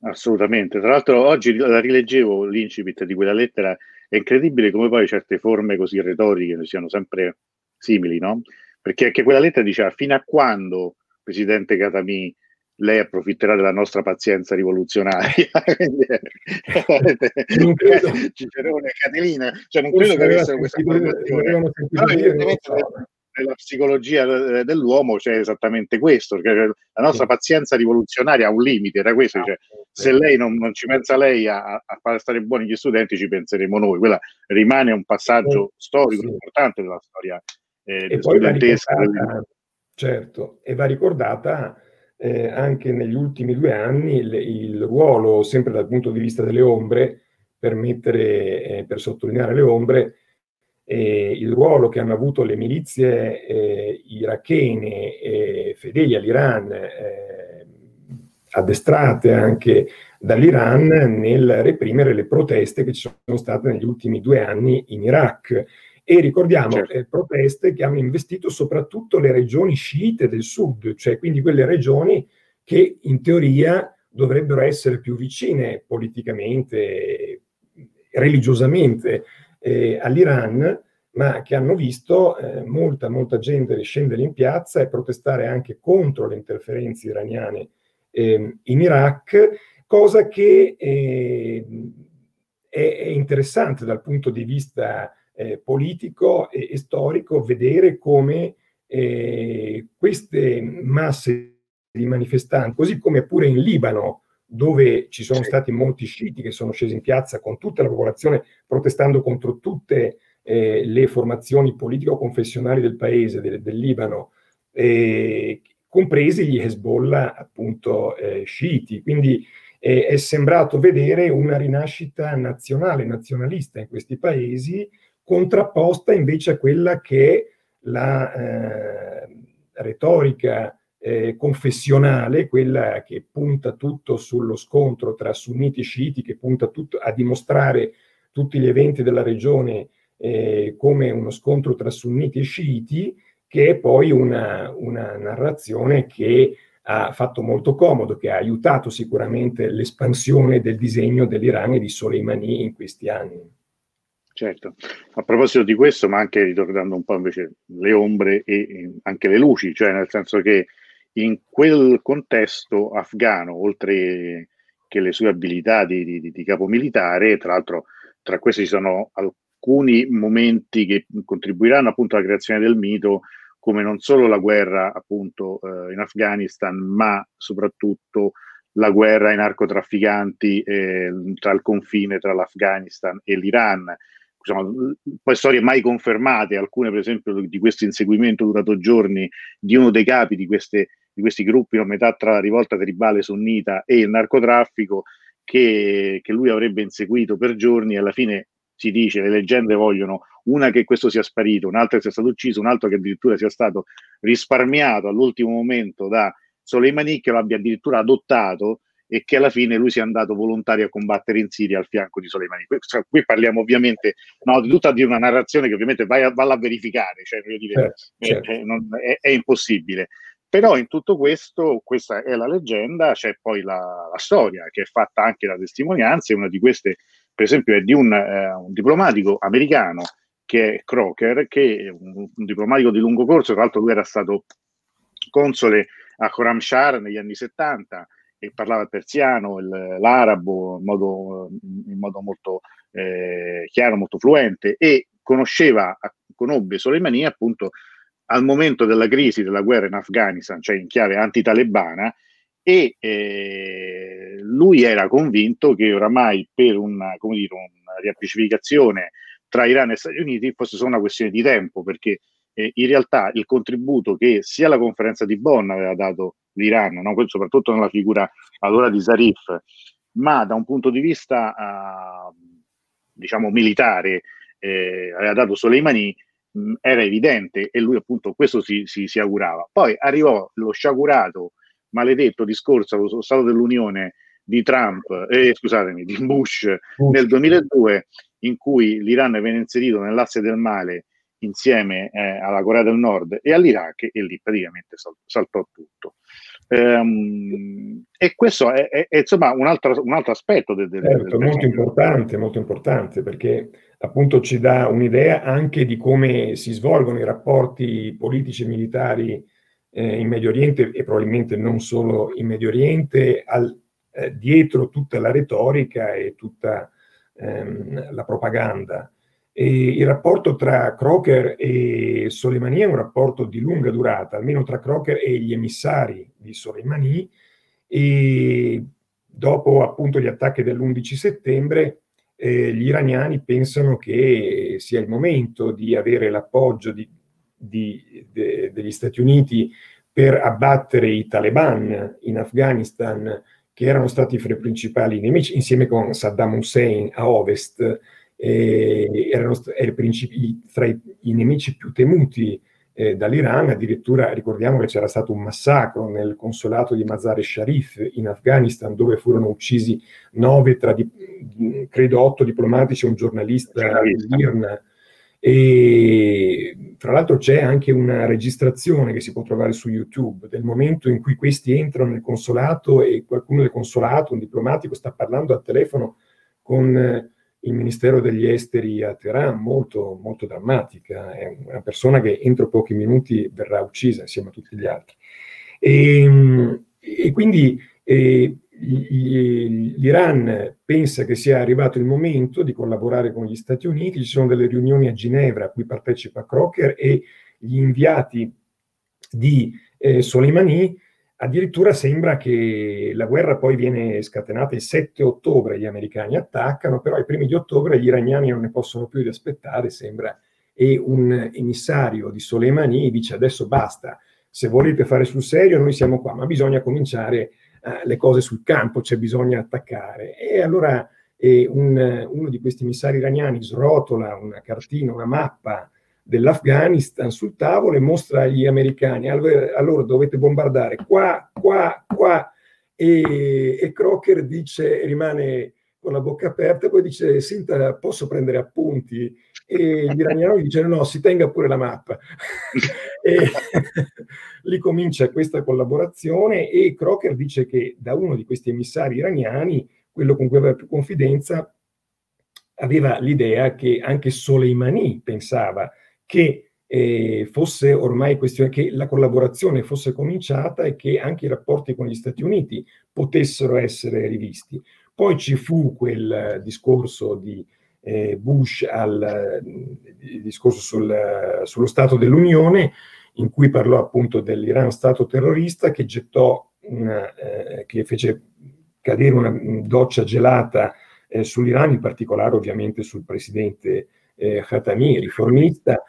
Assolutamente. Tra l'altro oggi la rileggevo l'incipit di quella lettera, è incredibile come poi certe forme così retoriche siano sempre simili, no? Perché anche quella lettera diceva fino a quando, Presidente Catami, lei approfitterà della nostra pazienza rivoluzionaria. (laughs) non credo. Cicerone, Caterina, cioè non credo che avessero questa informazione. Nella psicologia dell'uomo c'è esattamente questo, perché la nostra pazienza rivoluzionaria ha un limite, era questo, cioè, se lei non, non, ci pensa lei a, a, far stare buoni gli studenti, ci penseremo noi. Quella rimane un passaggio storico sì. importante della storia eh, studentesca. Certo, e va ricordata eh, anche negli ultimi due anni il, il, ruolo, sempre dal punto di vista delle ombre, per, mettere, eh, per sottolineare le ombre, eh, il ruolo che hanno avuto le milizie eh, irachene fedeli all'Iran, eh, addestrate anche dall'Iran nel reprimere le proteste che ci sono state negli ultimi due anni in Iraq e ricordiamo certo. eh, proteste che hanno investito soprattutto le regioni sciite del sud, cioè quindi quelle regioni che in teoria dovrebbero essere più vicine politicamente, religiosamente eh, all'Iran, ma che hanno visto eh, molta, molta gente scendere in piazza e protestare anche contro le interferenze iraniane eh, in Iraq, cosa che eh, è, è, interessante dal punto di vista eh, politico e, e, storico vedere come eh, queste masse di manifestanti, così come pure in Libano, dove ci sono stati molti sciiti che sono scesi in piazza con tutta la popolazione protestando contro tutte eh, le formazioni politico-confessionali del paese, del, del Libano, eh, compresi gli Hezbollah appunto eh, sciiti. Quindi eh, è sembrato vedere una rinascita nazionale, nazionalista in questi paesi, contrapposta invece a quella che è la eh, retorica eh, confessionale, quella che punta tutto sullo scontro tra sunniti e sciiti, che punta tutto a dimostrare tutti gli eventi della regione eh, come uno scontro tra sunniti e sciiti, che è poi una, una narrazione che ha fatto molto comodo, che ha aiutato sicuramente l'espansione del disegno dell'Iran e di Soleimani in questi anni. Certo, a proposito di questo, ma anche ritornando un po' invece le ombre e anche le luci, cioè nel senso che in quel contesto afghano, oltre che le sue abilità di, di, di capo militare, tra l'altro tra questi ci sono alcuni momenti che contribuiranno appunto alla creazione del mito, come non solo la guerra appunto eh, in Afghanistan, ma soprattutto la guerra ai narcotrafficanti eh, tra il confine tra l'Afghanistan e l'Iran. Diciamo, poi storie mai confermate, alcune per esempio di questo inseguimento durato giorni di uno dei capi di, queste, di questi gruppi, no, metà tra la rivolta tribale sunnita e il narcotraffico, che, che lui avrebbe inseguito per giorni e alla fine si dice, le leggende vogliono una che questo sia sparito, un'altra che sia stato ucciso, un altro che addirittura sia stato risparmiato all'ultimo momento da Soleimani che lo abbia addirittura adottato e che alla fine lui sia andato volontario a combattere in Siria al fianco di Soleimani. Qui, cioè, qui parliamo ovviamente no, di tutta di una narrazione che ovviamente vai a, valla a verificare, cioè, dire, certo, è, certo. È, non, è, è, impossibile. Però in tutto questo, questa è la leggenda, c'è poi la, la storia che è fatta anche da testimonianze, una di queste per esempio è di un, eh, un diplomatico americano che è Crocker, che è un, un diplomatico di lungo corso, tra l'altro lui era stato console a Khorramshahr negli anni 70 e parlava il persiano, il, l'arabo in modo, in modo molto eh, chiaro, molto fluente e conosceva, conobbe Soleimani appunto al momento della crisi della guerra in Afghanistan, cioè in chiave antitalebana, e eh, lui era convinto che oramai per una, dire, una riappacificazione tra Iran e Stati Uniti fosse solo una questione di tempo, perché eh, in realtà il contributo che sia la conferenza di Bonn aveva dato l'Iran, no? soprattutto nella figura allora di Zarif, ma da un punto di vista uh, diciamo militare eh, aveva dato Soleimani mh, era evidente e lui appunto questo si, si, si augurava. Poi arrivò lo sciagurato, maledetto discorso allo Stato dell'Unione di Trump, eh, scusatemi, di Bush, Bush nel 2002 in cui l'Iran venne inserito nell'asse del male insieme eh, alla Corea del Nord e all'Iraq e lì praticamente sal- saltò tutto. Um, e questo è, è, è insomma un altro, un altro aspetto del, del, certo, del molto importante, molto importante perché appunto ci dà un'idea anche di come si svolgono i rapporti politici e militari eh, in Medio Oriente e probabilmente non solo in Medio Oriente, al, eh, dietro tutta la retorica e tutta ehm, la propaganda. E il rapporto tra Crocker e Soleimani è un rapporto di lunga durata, almeno tra Crocker e gli emissari di Soleimani, e dopo appunto gli attacchi dell'11 settembre eh, gli iraniani pensano che sia il momento di avere l'appoggio di, di, de, degli Stati Uniti per abbattere i taliban in Afghanistan, che erano stati fra i principali nemici, insieme con Saddam Hussein a ovest, eh, erano i, tra i, i, nemici più temuti eh, dall'Iran, addirittura ricordiamo che c'era stato un massacro nel consolato di Mazar-e Sharif in Afghanistan dove furono uccisi nove, tra di, credo otto diplomatici e un giornalista dell'IRN. E tra l'altro c'è anche una registrazione che si può trovare su YouTube del momento in cui questi entrano nel consolato e qualcuno del consolato, un diplomatico, sta parlando al telefono con il Ministero degli Esteri a Teheran, molto, molto drammatica. È una persona che entro pochi minuti verrà uccisa insieme a tutti gli altri. E, e quindi eh, l'Iran pensa che sia arrivato il momento di collaborare con gli Stati Uniti, ci sono delle riunioni a Ginevra a cui partecipa Crocker e gli inviati di eh, Soleimani Addirittura sembra che la guerra poi viene scatenata il 7 ottobre, gli americani attaccano, però ai primi di ottobre gli iraniani non ne possono più di aspettare, sembra, e un emissario di Soleimani dice adesso basta, se volete fare sul serio noi siamo qua, ma bisogna cominciare uh, le cose sul campo, c'è bisogno attaccare. E allora eh, un, uno di questi emissari iraniani srotola una cartina, una mappa dell'Afghanistan sul tavolo e mostra agli americani, allora dovete bombardare qua, qua, qua, e, e Crocker dice, rimane con la bocca aperta, poi dice, Sinta, posso prendere appunti? E gli iraniani dicono, no, si tenga pure la mappa. (laughs) e (laughs) lì comincia questa collaborazione e Crocker dice che da uno di questi emissari iraniani, quello con cui aveva più confidenza, aveva l'idea che anche Soleimani pensava che eh, fosse ormai questione che la collaborazione fosse cominciata e che anche i rapporti con gli Stati Uniti potessero essere rivisti. Poi ci fu quel discorso di eh, Bush al discorso sul, sullo Stato dell'Unione, in cui parlò appunto dell'Iran Stato terrorista che gettò una, eh, che fece cadere una doccia gelata eh, sull'Iran, in particolare ovviamente sul presidente eh, Khatami, riformista,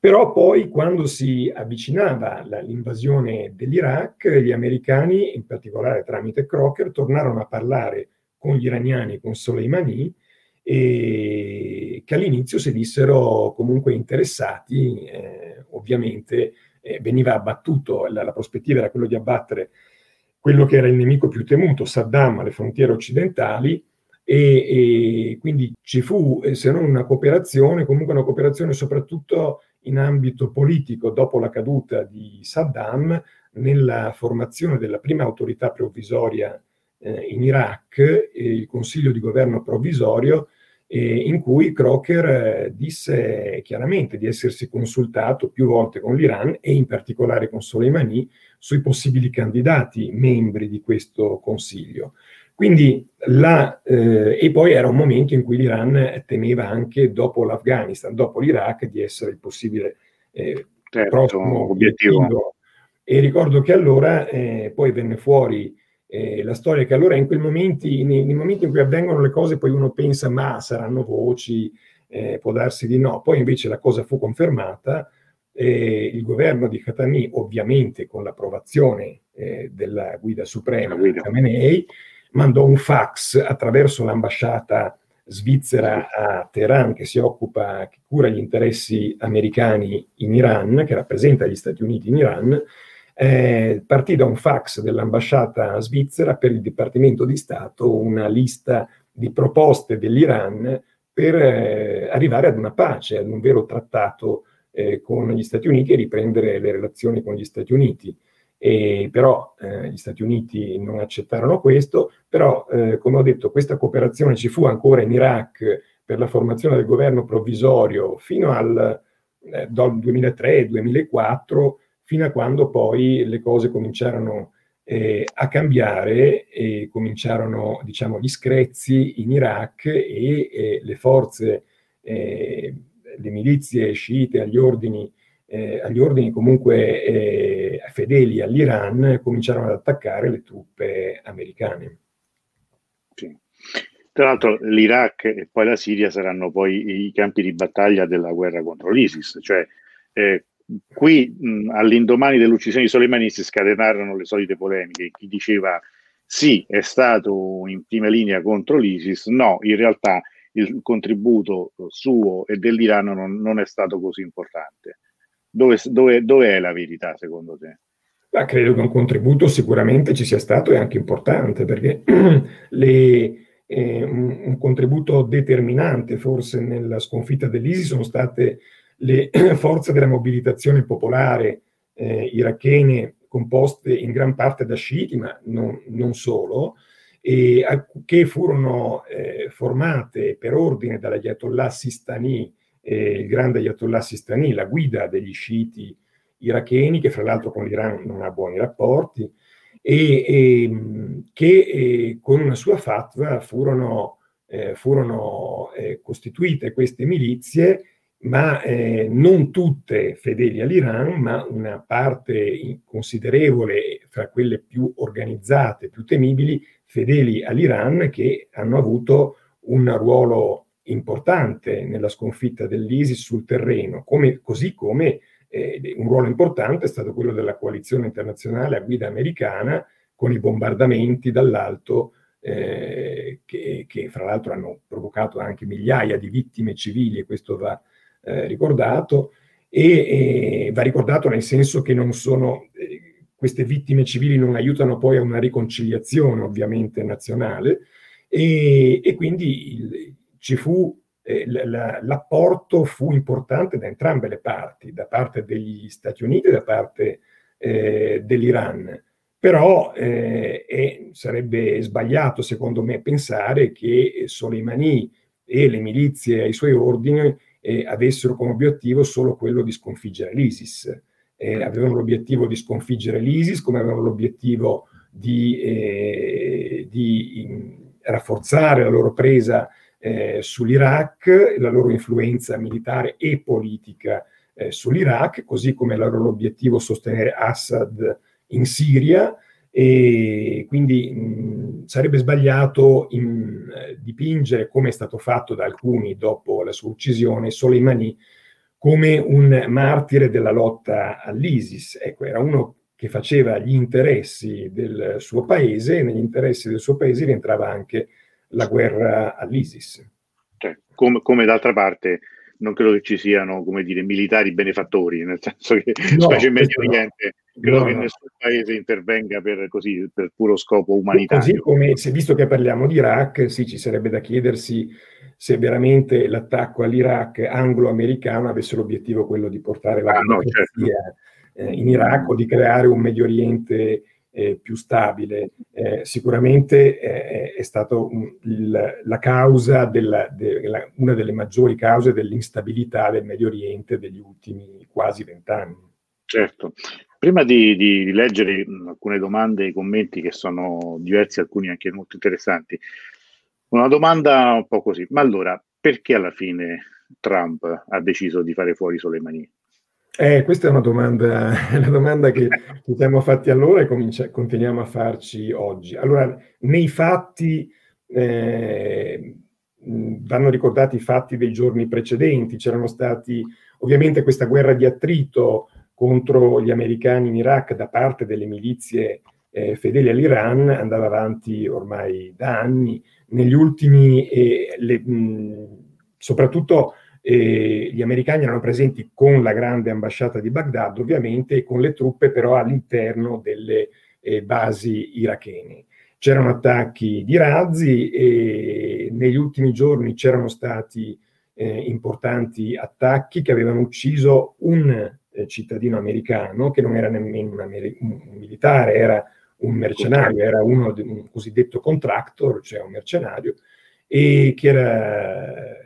però poi quando si avvicinava l'invasione dell'Iraq, gli americani, in particolare tramite Crocker, tornarono a parlare con gli iraniani, con Soleimani, e che all'inizio si dissero comunque interessati, eh, ovviamente eh, veniva abbattuto, la, la prospettiva era quella di abbattere quello che era il nemico più temuto, Saddam alle frontiere occidentali, e, e, quindi ci fu, eh, se non una cooperazione, comunque una cooperazione soprattutto in ambito politico dopo la caduta di Saddam nella formazione della prima autorità provvisoria eh, in Iraq, eh, il Consiglio di governo provvisorio, eh, in cui Crocker eh, disse chiaramente di essersi consultato più volte con l'Iran e in particolare con Soleimani sui possibili candidati membri di questo Consiglio. Quindi la, eh, e poi era un momento in cui l'Iran temeva anche dopo l'Afghanistan, dopo l'Iraq, di essere il possibile eh, certo, prossimo obiettivo. obiettivo. E ricordo che allora eh, poi venne fuori eh, la storia che allora in quei momenti, nei, nei, momenti in cui avvengono le cose, poi uno pensa ma saranno voci, eh, può darsi di no. Poi invece la cosa fu confermata e il governo di Khatami, ovviamente con l'approvazione eh, della guida suprema, guida. Khamenei, mandò un fax attraverso l'ambasciata svizzera a Teheran che si occupa, che cura gli interessi americani in Iran, che rappresenta gli Stati Uniti in Iran, eh, partì da un fax dell'ambasciata svizzera per il Dipartimento di Stato una lista di proposte dell'Iran per eh, arrivare ad una pace, ad un vero trattato eh, con gli Stati Uniti e riprendere le relazioni con gli Stati Uniti. E però eh, gli Stati Uniti non accettarono questo, però eh, come ho detto questa cooperazione ci fu ancora in Iraq per la formazione del governo provvisorio fino al eh, 2003-2004, fino a quando poi le cose cominciarono eh, a cambiare e cominciarono diciamo, gli screzi in Iraq e eh, le forze, eh, le milizie sciite agli ordini eh, agli ordini comunque eh, fedeli all'Iran cominciarono ad attaccare le truppe americane. Sì. Tra l'altro l'Iraq e poi la Siria saranno poi i campi di battaglia della guerra contro l'ISIS, cioè eh, qui mh, all'indomani dell'uccisione di Soleimani si scatenarono le solite polemiche, chi diceva sì è stato in prima linea contro l'ISIS, no, in realtà il contributo suo e dell'Iran non, non è stato così importante. Dove, dove, dove è la verità secondo te? Ma credo che un contributo sicuramente ci sia stato e anche importante perché (clears throat) le, eh, un, contributo determinante forse nella sconfitta dell'ISIS sono state le (clears throat) forze della mobilitazione popolare eh, irachene composte in gran parte da sciiti, ma non, non solo, e, che furono eh, formate per ordine dall'Ayatollah Sistani eh, il grande Ayatollah Sistani, la guida degli sciiti iracheni, che fra l'altro con l'Iran non ha buoni rapporti, e, e che eh, con una sua fatwa furono, eh, furono eh, costituite queste milizie, ma eh, non tutte fedeli all'Iran, ma una parte considerevole fra quelle più organizzate, più temibili, fedeli all'Iran, che hanno avuto un ruolo importante nella sconfitta dell'ISIS sul terreno, come, così come eh, un ruolo importante è stato quello della coalizione internazionale a guida americana con i bombardamenti dall'alto eh, che, che, fra l'altro hanno provocato anche migliaia di vittime civili e questo va eh, ricordato e, e, va ricordato nel senso che non sono eh, queste vittime civili non aiutano poi a una riconciliazione ovviamente nazionale e, e quindi il, ci fu eh, l'apporto fu importante da entrambe le parti, da parte degli Stati Uniti e da parte eh, dell'Iran. Però eh, sarebbe sbagliato, secondo me, pensare che Soleimani e le milizie ai suoi ordini eh, avessero come obiettivo solo quello di sconfiggere l'ISIS. Eh, avevano l'obiettivo di sconfiggere l'ISIS, come avevano l'obiettivo di, eh, di in, rafforzare la loro presa eh, sull'Iraq, la loro influenza militare e politica eh, sull'Iraq, così come il loro obiettivo sostenere Assad in Siria e quindi mh, sarebbe sbagliato in, eh, dipingere, come è stato fatto da alcuni dopo la sua uccisione, Soleimani come un martire della lotta all'ISIS. Ecco, era uno che faceva gli interessi del suo paese e negli interessi del suo paese rientrava anche la guerra all'ISIS. Cioè, come, come, d'altra parte non credo che ci siano, come dire, militari benefattori, nel senso che, no, (laughs) specie in Medio Oriente, no. credo no, che nessun paese intervenga per, così, per puro scopo umanitario. Così come, se visto che parliamo di Iraq, sì, ci sarebbe da chiedersi se veramente l'attacco all'Iraq anglo-americano avesse l'obiettivo quello di portare la ah, certo. eh, in Iraq o di creare un Medio Oriente eh, più stabile. Eh, sicuramente eh, è stata la causa, della, de, la, una delle maggiori cause dell'instabilità del Medio Oriente degli ultimi quasi vent'anni. Certo. Prima di, di leggere alcune domande e commenti che sono diversi, alcuni anche molto interessanti, una domanda un po' così, ma allora perché alla fine Trump ha deciso di fare fuori Soleimani? Eh, questa è una domanda, (laughs) una domanda che ci siamo fatti allora e continuiamo a farci oggi. Allora, nei fatti eh, vanno ricordati i fatti dei giorni precedenti, c'erano stati ovviamente questa guerra di attrito contro gli americani in Iraq da parte delle milizie eh, fedeli all'Iran andava avanti ormai da anni. Negli ultimi, eh, le, mh, soprattutto eh, gli americani erano presenti con la grande ambasciata di Baghdad, ovviamente, e con le truppe però all'interno delle eh, basi irachene. C'erano attacchi di razzi e negli ultimi giorni c'erano stati eh, importanti attacchi che avevano ucciso un eh, cittadino americano, che non era nemmeno un, amer- un, militare, era un mercenario, era uno un cosiddetto contractor, cioè un mercenario, e che era,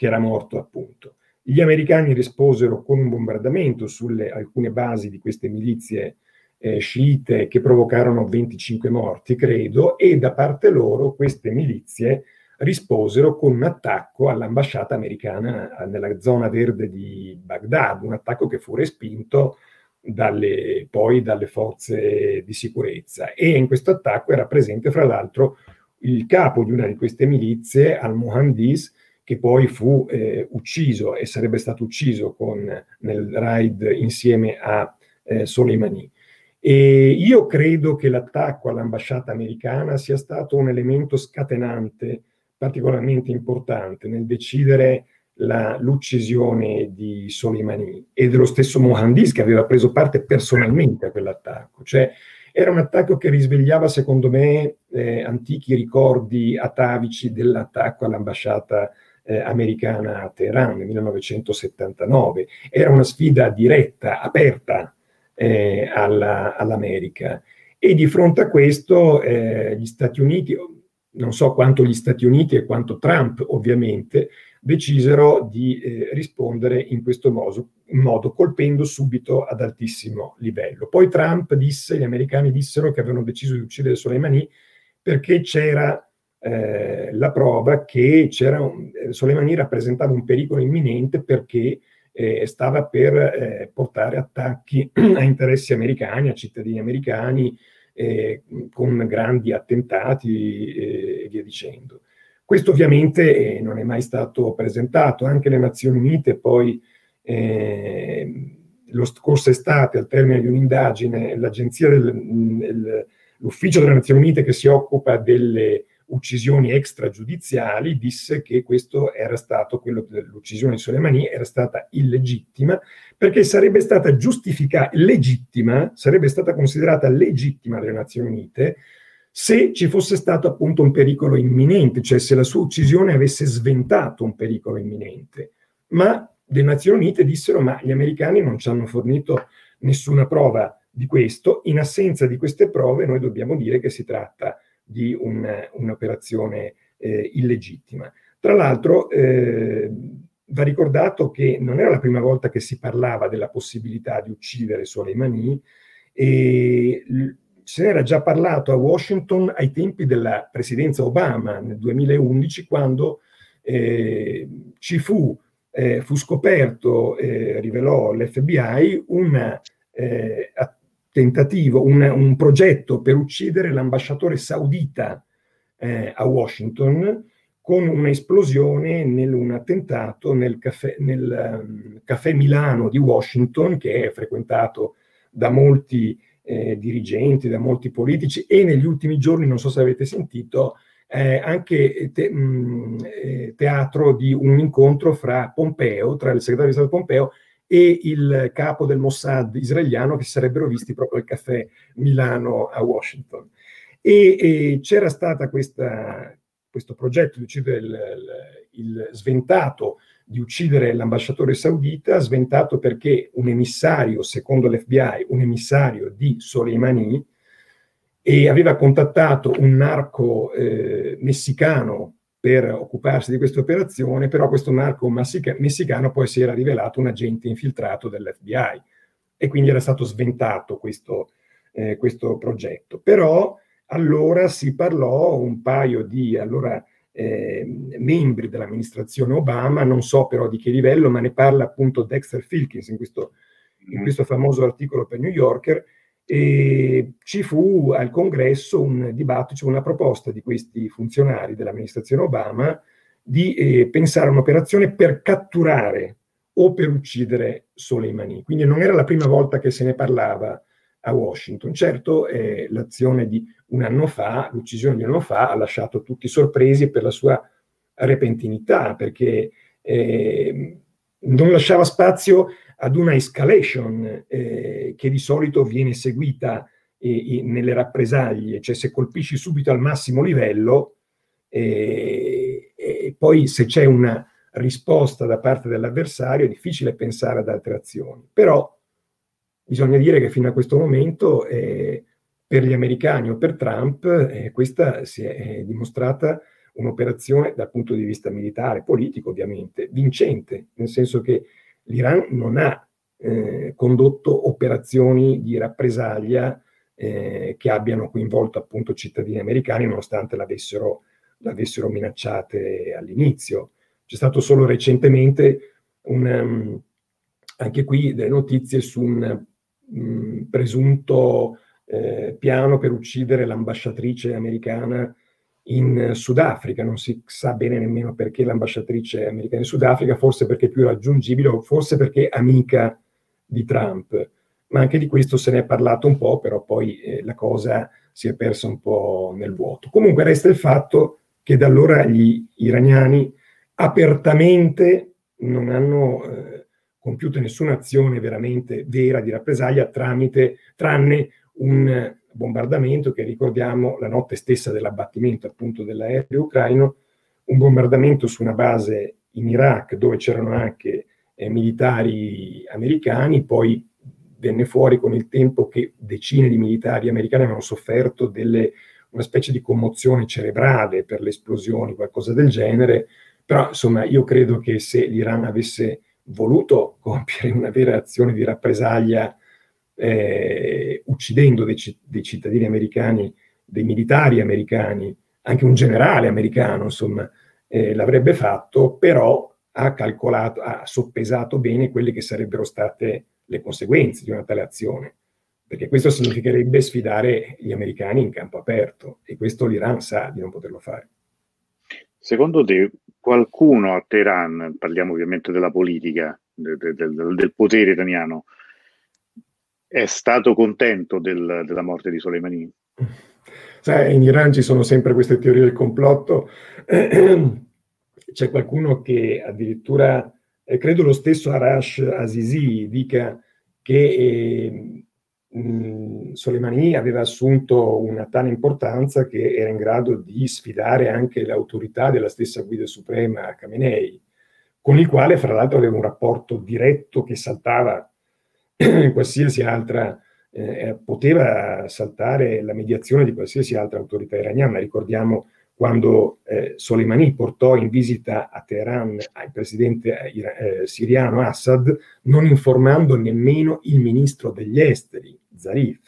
che era morto appunto. Gli americani risposero con un bombardamento sulle alcune basi di queste milizie eh, sciite che provocarono 25 morti, credo, e da parte loro queste milizie risposero con un attacco all'ambasciata americana nella zona verde di Baghdad, un attacco che fu respinto dalle, poi dalle forze di sicurezza. E in questo attacco era presente, fra l'altro, il capo di una di queste milizie, al-Muhandis, che poi fu eh, ucciso e sarebbe stato ucciso con, nel raid insieme a eh, Soleimani. E io credo che l'attacco all'ambasciata americana sia stato un elemento scatenante particolarmente importante nel decidere la, l'uccisione di Soleimani e dello stesso Mohandis che aveva preso parte personalmente a quell'attacco. Cioè, era un attacco che risvegliava, secondo me, eh, antichi ricordi atavici dell'attacco all'ambasciata eh, americana a Teheran nel 1979. Era una sfida diretta, aperta eh, alla, all'America. E di fronte a questo eh, gli Stati Uniti, non so quanto gli Stati Uniti e quanto Trump ovviamente, decisero di eh, rispondere in questo modo, modo, colpendo subito ad altissimo livello. Poi Trump disse, gli americani dissero che avevano deciso di uccidere Soleimani perché c'era eh, la prova che c'era un, eh, Soleimani rappresentava un pericolo imminente perché eh, stava per eh, portare attacchi (clears throat) a interessi americani, a cittadini americani, eh, con grandi attentati eh, e via dicendo. Questo ovviamente non è mai stato presentato, anche le Nazioni Unite poi eh, lo scorso estate, al termine di un'indagine, l'agenzia del, l'ufficio delle Nazioni Unite che si occupa delle uccisioni extragiudiziali disse che questo era stato, quello dell'uccisione di Soleimani, era stata illegittima perché sarebbe stata giustificata, legittima, sarebbe stata considerata legittima dalle Nazioni Unite se ci fosse stato appunto un pericolo imminente, cioè se la sua uccisione avesse sventato un pericolo imminente. Ma le Nazioni Unite dissero ma gli americani non ci hanno fornito nessuna prova di questo, in assenza di queste prove noi dobbiamo dire che si tratta di un, un'operazione eh, illegittima. Tra l'altro eh, va ricordato che non era la prima volta che si parlava della possibilità di uccidere Soleimani e se ne già parlato a Washington ai tempi della presidenza Obama nel 2011 quando eh, ci fu, eh, fu scoperto, eh, rivelò l'FBI, un eh, tentativo, un, un, progetto per uccidere l'ambasciatore saudita eh, a Washington con un'esplosione in un attentato nel caffè, nel um, caffè, Milano di Washington che è frequentato da molti eh, dirigenti, da molti politici e negli ultimi giorni, non so se avete sentito, eh, anche te, mh, mm, eh, teatro di un incontro fra Pompeo, tra il segretario di Stato Pompeo e il capo del Mossad israeliano che si sarebbero visti proprio al caffè Milano a Washington. E, e c'era stato questo progetto di uccidere il, il, sventato di uccidere l'ambasciatore saudita, sventato perché un emissario, secondo l'FBI, un emissario di Soleimani, e aveva contattato un narco eh, messicano per occuparsi di questa operazione, però questo narco messicano poi si era rivelato un agente infiltrato dell'FBI. e quindi era stato sventato questo, eh, questo progetto. Però allora si parlò un paio di allora, eh, membri dell'amministrazione Obama, non so però di che livello, ma ne parla appunto Dexter Filkins in questo, in mm. questo famoso articolo per New Yorker, e ci fu al congresso un dibattito, una proposta di questi funzionari dell'amministrazione Obama di eh, pensare a un'operazione per catturare o per uccidere Soleimani. Quindi non era la prima volta che se ne parlava a Washington. Certo, eh, l'azione di un anno fa, l'uccisione di un anno fa, ha lasciato tutti sorpresi per la sua repentinità, perché eh, non lasciava spazio ad una escalation eh, che di solito viene seguita eh, nelle rappresaglie, cioè se colpisci subito al massimo livello, eh, e poi se c'è una risposta da parte dell'avversario è difficile pensare ad altre azioni. Però bisogna dire che fino a questo momento eh, per gli americani o per Trump eh, questa si è dimostrata un'operazione dal punto di vista militare, politico ovviamente, vincente, nel senso che l'Iran non ha eh, condotto operazioni di rappresaglia eh, che abbiano coinvolto appunto cittadini americani nonostante l'avessero, l'avessero minacciate all'inizio. C'è stato solo recentemente un, um, anche qui delle notizie su un um, presunto eh, piano per uccidere l'ambasciatrice americana in Sudafrica, non si sa bene nemmeno perché l'ambasciatrice americana in Sudafrica, forse perché più raggiungibile o forse perché amica di Trump. Ma anche di questo se ne è parlato un po', però poi eh, la cosa si è persa un po' nel vuoto. Comunque resta il fatto che da allora gli iraniani apertamente non hanno eh, compiuto nessuna azione veramente vera di rappresaglia tramite, tranne un bombardamento che ricordiamo la notte stessa dell'abbattimento appunto dell'aereo ucraino, un bombardamento su una base in Iraq dove c'erano anche eh, militari americani, poi venne fuori con il tempo che decine di militari americani avevano sofferto delle, una specie di commozione cerebrale per le esplosioni, qualcosa del genere, però insomma io credo che se l'Iran avesse voluto compiere una vera azione di rappresaglia eh, uccidendo dei, dei, cittadini americani, dei militari americani, anche un generale americano, insomma, eh, l'avrebbe fatto, però ha calcolato, ha soppesato bene quelle che sarebbero state le conseguenze di una tale azione, perché questo significherebbe sfidare gli americani in campo aperto e questo l'Iran sa di non poterlo fare. Secondo te qualcuno a Teheran, parliamo ovviamente della politica, del, del, del potere iraniano, è stato contento del, della morte di Soleimani? (laughs) Sai, in Iran ci sono sempre queste teorie del complotto. (clears throat) C'è qualcuno che addirittura, eh, credo lo stesso Arash Azizi, dica che eh, mh, Soleimani aveva assunto una tale importanza che era in grado di sfidare anche l'autorità della stessa guida suprema Khamenei, con il quale fra l'altro aveva un rapporto diretto che saltava (clears throat) qualsiasi altra, eh, poteva saltare la mediazione di qualsiasi altra autorità iraniana. Ricordiamo quando eh, Soleimani portò in visita a Teheran il presidente eh, siriano Assad, non informando nemmeno il ministro degli esteri, Zarif.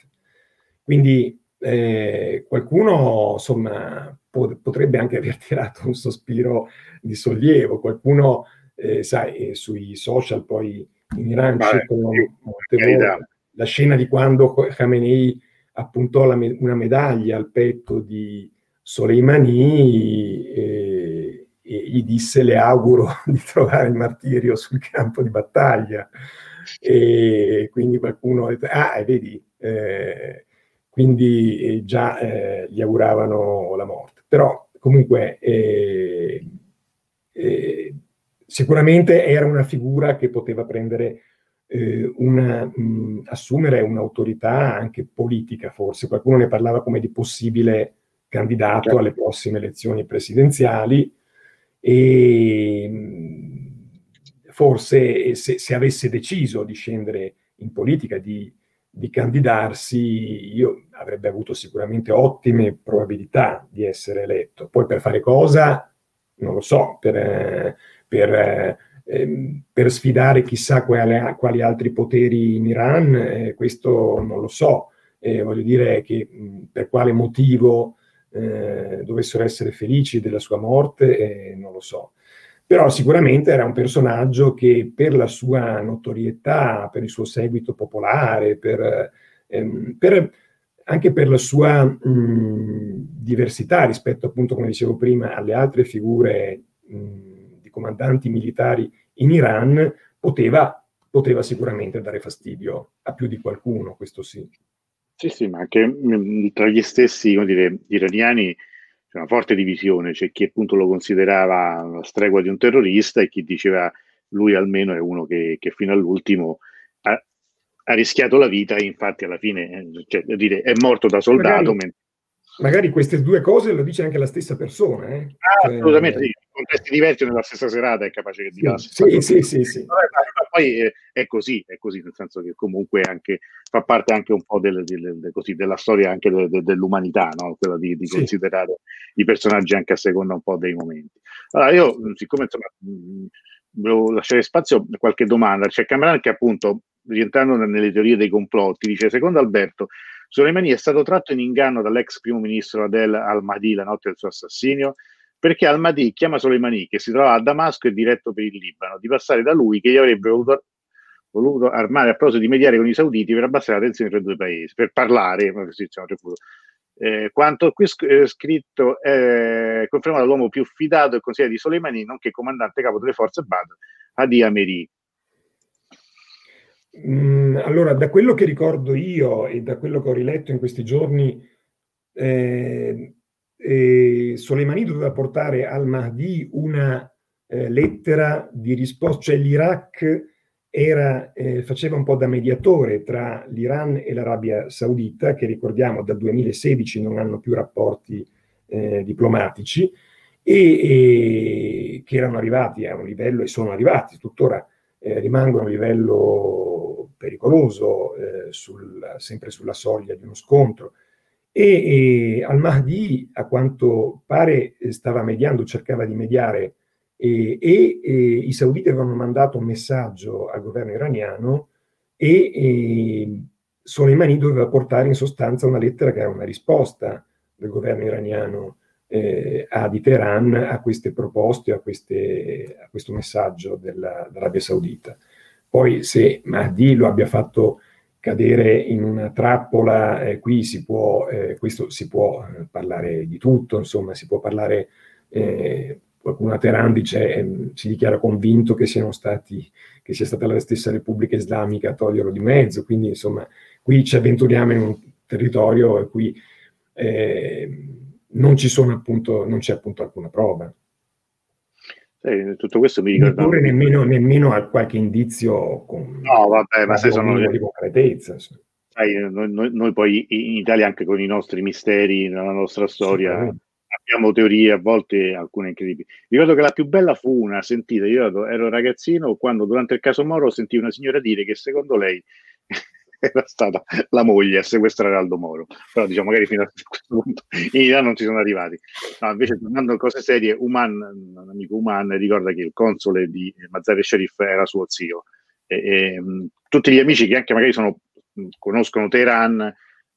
Quindi eh, qualcuno, insomma, po- potrebbe anche aver tirato un sospiro di sollievo, qualcuno, eh, sai, sui social poi in Iran circolano molte volte la scena di quando Khamenei appuntò me- una medaglia al petto di Soleimani e, e, gli disse le auguro (laughs) di trovare il martirio sul campo di battaglia. E quindi qualcuno ha detto, ah, e vedi, eh, quindi eh, già eh, gli auguravano la morte. Però comunque eh, eh sicuramente era una figura che poteva prendere eh, una, mh, assumere un'autorità anche politica, forse. Qualcuno ne parlava come di possibile candidato certo. alle prossime elezioni presidenziali e mh, forse se, se, avesse deciso di scendere in politica, di, di candidarsi, io avrebbe avuto sicuramente ottime probabilità di essere eletto. Poi per fare cosa, non lo so, per... Eh, per ehm, per sfidare chissà quali, quali, altri poteri in Iran, eh, questo non lo so. Eh, voglio dire che mh, per quale motivo eh, dovessero essere felici della sua morte, eh, non lo so. Però sicuramente era un personaggio che per la sua notorietà, per il suo seguito popolare, per, ehm, per, anche per la sua mh, diversità rispetto appunto, come dicevo prima, alle altre figure mh, comandanti militari in Iran, poteva, poteva sicuramente dare fastidio a più di qualcuno, questo sì. Sì, sì, ma anche mh, tra gli stessi dire, iraniani c'è una forte divisione, c'è chi appunto lo considerava la stregua di un terrorista e chi diceva lui almeno è uno che, che fino all'ultimo ha, ha, rischiato la vita e infatti alla fine eh, cioè, dire, è morto da soldato. Magari, magari, queste due cose lo dice anche la stessa persona. Eh? Ah, cioè, assolutamente, sì. Contesti diversi nella stessa serata è capace che dica. Sì, sì, sì, sì, Poi è, è, così, è così, nel senso che comunque anche, fa parte anche un po' del, del, del, così, della storia anche dell'umanità, no? quella di, di sì. considerare i personaggi anche a seconda un po' dei momenti. Allora, io, siccome insomma, volevo lasciare spazio a qualche domanda, c'è Cameron che appunto, rientrando nelle teorie dei complotti, dice, secondo Alberto, Soleimani è stato tratto in inganno dall'ex primo ministro Adel al-Mahdi la notte del suo assassinio, perché al-Mahdi chiama Soleimani, che si trova a Damasco e diretto per il Libano, di passare da lui che gli avrebbe voluto, voluto armare a proposito di mediare con i sauditi per abbassare la tensione tra i due paesi, per parlare, eh, quanto qui eh, scritto è confermato l'uomo più fidato e consigliere di Soleimani, nonché comandante capo delle forze Badr, Hadi Ameri. Mm, allora, da quello che ricordo io e da quello che ho riletto in questi giorni, eh, eh, Soleimani doveva portare al Mahdi una eh, lettera di risposta, cioè l'Iraq era, eh, faceva un po' da mediatore tra l'Iran e l'Arabia Saudita, che ricordiamo dal 2016 non hanno più rapporti eh, diplomatici, e, e, che erano arrivati a un livello, e sono arrivati, tuttora eh, rimangono a un livello pericoloso, eh, sul, sempre sulla soglia di uno scontro. E, e al-Mahdi, a quanto pare, stava mediando, cercava di mediare e, e, e, i sauditi avevano mandato un messaggio al governo iraniano e Soleimani doveva portare in sostanza una lettera che era una risposta del governo iraniano eh, a di Teheran a queste proposte, a, queste, a questo messaggio della, dell'Arabia Saudita. Poi se Mahdi lo abbia fatto cadere in una trappola, eh, qui si può, eh, questo si può eh, parlare di tutto, insomma, si può parlare, eh, qualcuno a Teheran dice, eh, si dichiara convinto che stati, che sia stata la stessa Repubblica Islamica a toglierlo di mezzo, quindi insomma, qui ci avventuriamo in un territorio in cui eh, non ci sono appunto, non c'è appunto alcuna prova. Eh, tutto questo mi ricorda. Neppure nemmeno, nemmeno a qualche indizio con. No, vabbè, ma se sono. Di concretezza. Sai, noi, noi, noi, poi in Italia, anche con i nostri misteri, nella nostra storia, sì, abbiamo teorie, a volte alcune incredibili. Ricordo che la più bella fu una sentita. Io ero ragazzino quando durante il caso Moro sentì una signora dire che secondo lei era stata la moglie a sequestrare Aldo Moro. Però diciamo magari fino a questo punto in Italia non ci sono arrivati. No, invece tornando a cose serie, Uman, un amico Uman ricorda che il console di Mazzari Sharif era suo zio. E, e, tutti gli amici che anche magari sono, conoscono Teheran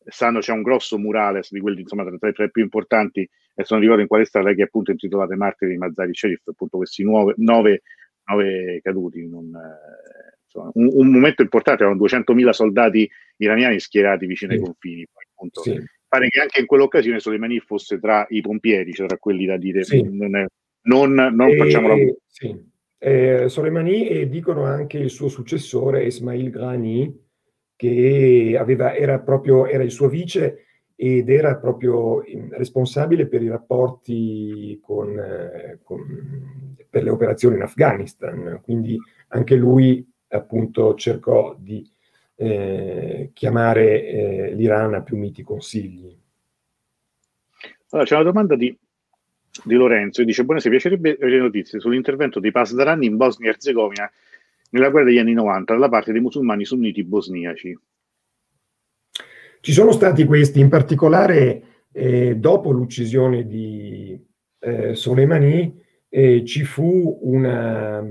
sanno c'è un grosso murales di quelli insomma tra, tra i più importanti adesso non ricordo in quale strada che appunto intitolate Martiri di Mazzari Sharif appunto questi nuove, nove, nove caduti non, eh, insomma, un, un, momento importante, erano 200.000 soldati iraniani schierati vicino sì. ai confini. Appunto, sì. Pare che anche in quell'occasione Soleimani fosse tra i pompieri, cioè tra quelli da dire sì. non, è, non, non e, facciamo la... Sì. Eh, Soleimani e dicono anche il suo successore Ismail Grani, che aveva, era proprio era il suo vice ed era proprio responsabile per i rapporti con, eh, con, per le operazioni in Afghanistan. Quindi anche lui appunto cercò di eh, chiamare eh, l'Iran a più miti consigli. Allora, c'è una domanda di, di Lorenzo che dice: Buonasera, piacerebbe le notizie sull'intervento dei Pasdaran in Bosnia e Herzegovina nella guerra degli anni 90 dalla parte dei musulmani sunniti bosniaci. Ci sono stati questi, in particolare eh, dopo l'uccisione di eh, Soleimani, eh, ci fu una,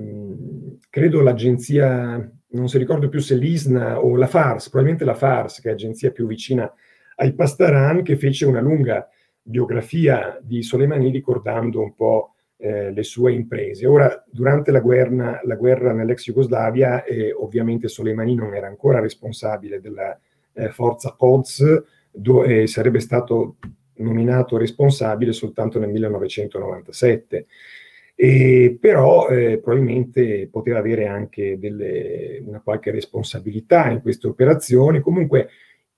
credo l'agenzia, non si ricordo più se l'ISNA o la FARS, probabilmente la FARS, che è l'agenzia più vicina ai Pastaran, che fece una lunga biografia di Soleimani ricordando un po' eh, le sue imprese. Ora, durante la guerra, la guerra nell'ex Jugoslavia, eh, ovviamente Soleimani non era ancora responsabile della eh, forza Quds, dove sarebbe stato nominato responsabile soltanto nel 1997. E, però eh, probabilmente poteva avere anche delle, una qualche responsabilità in queste operazioni. Comunque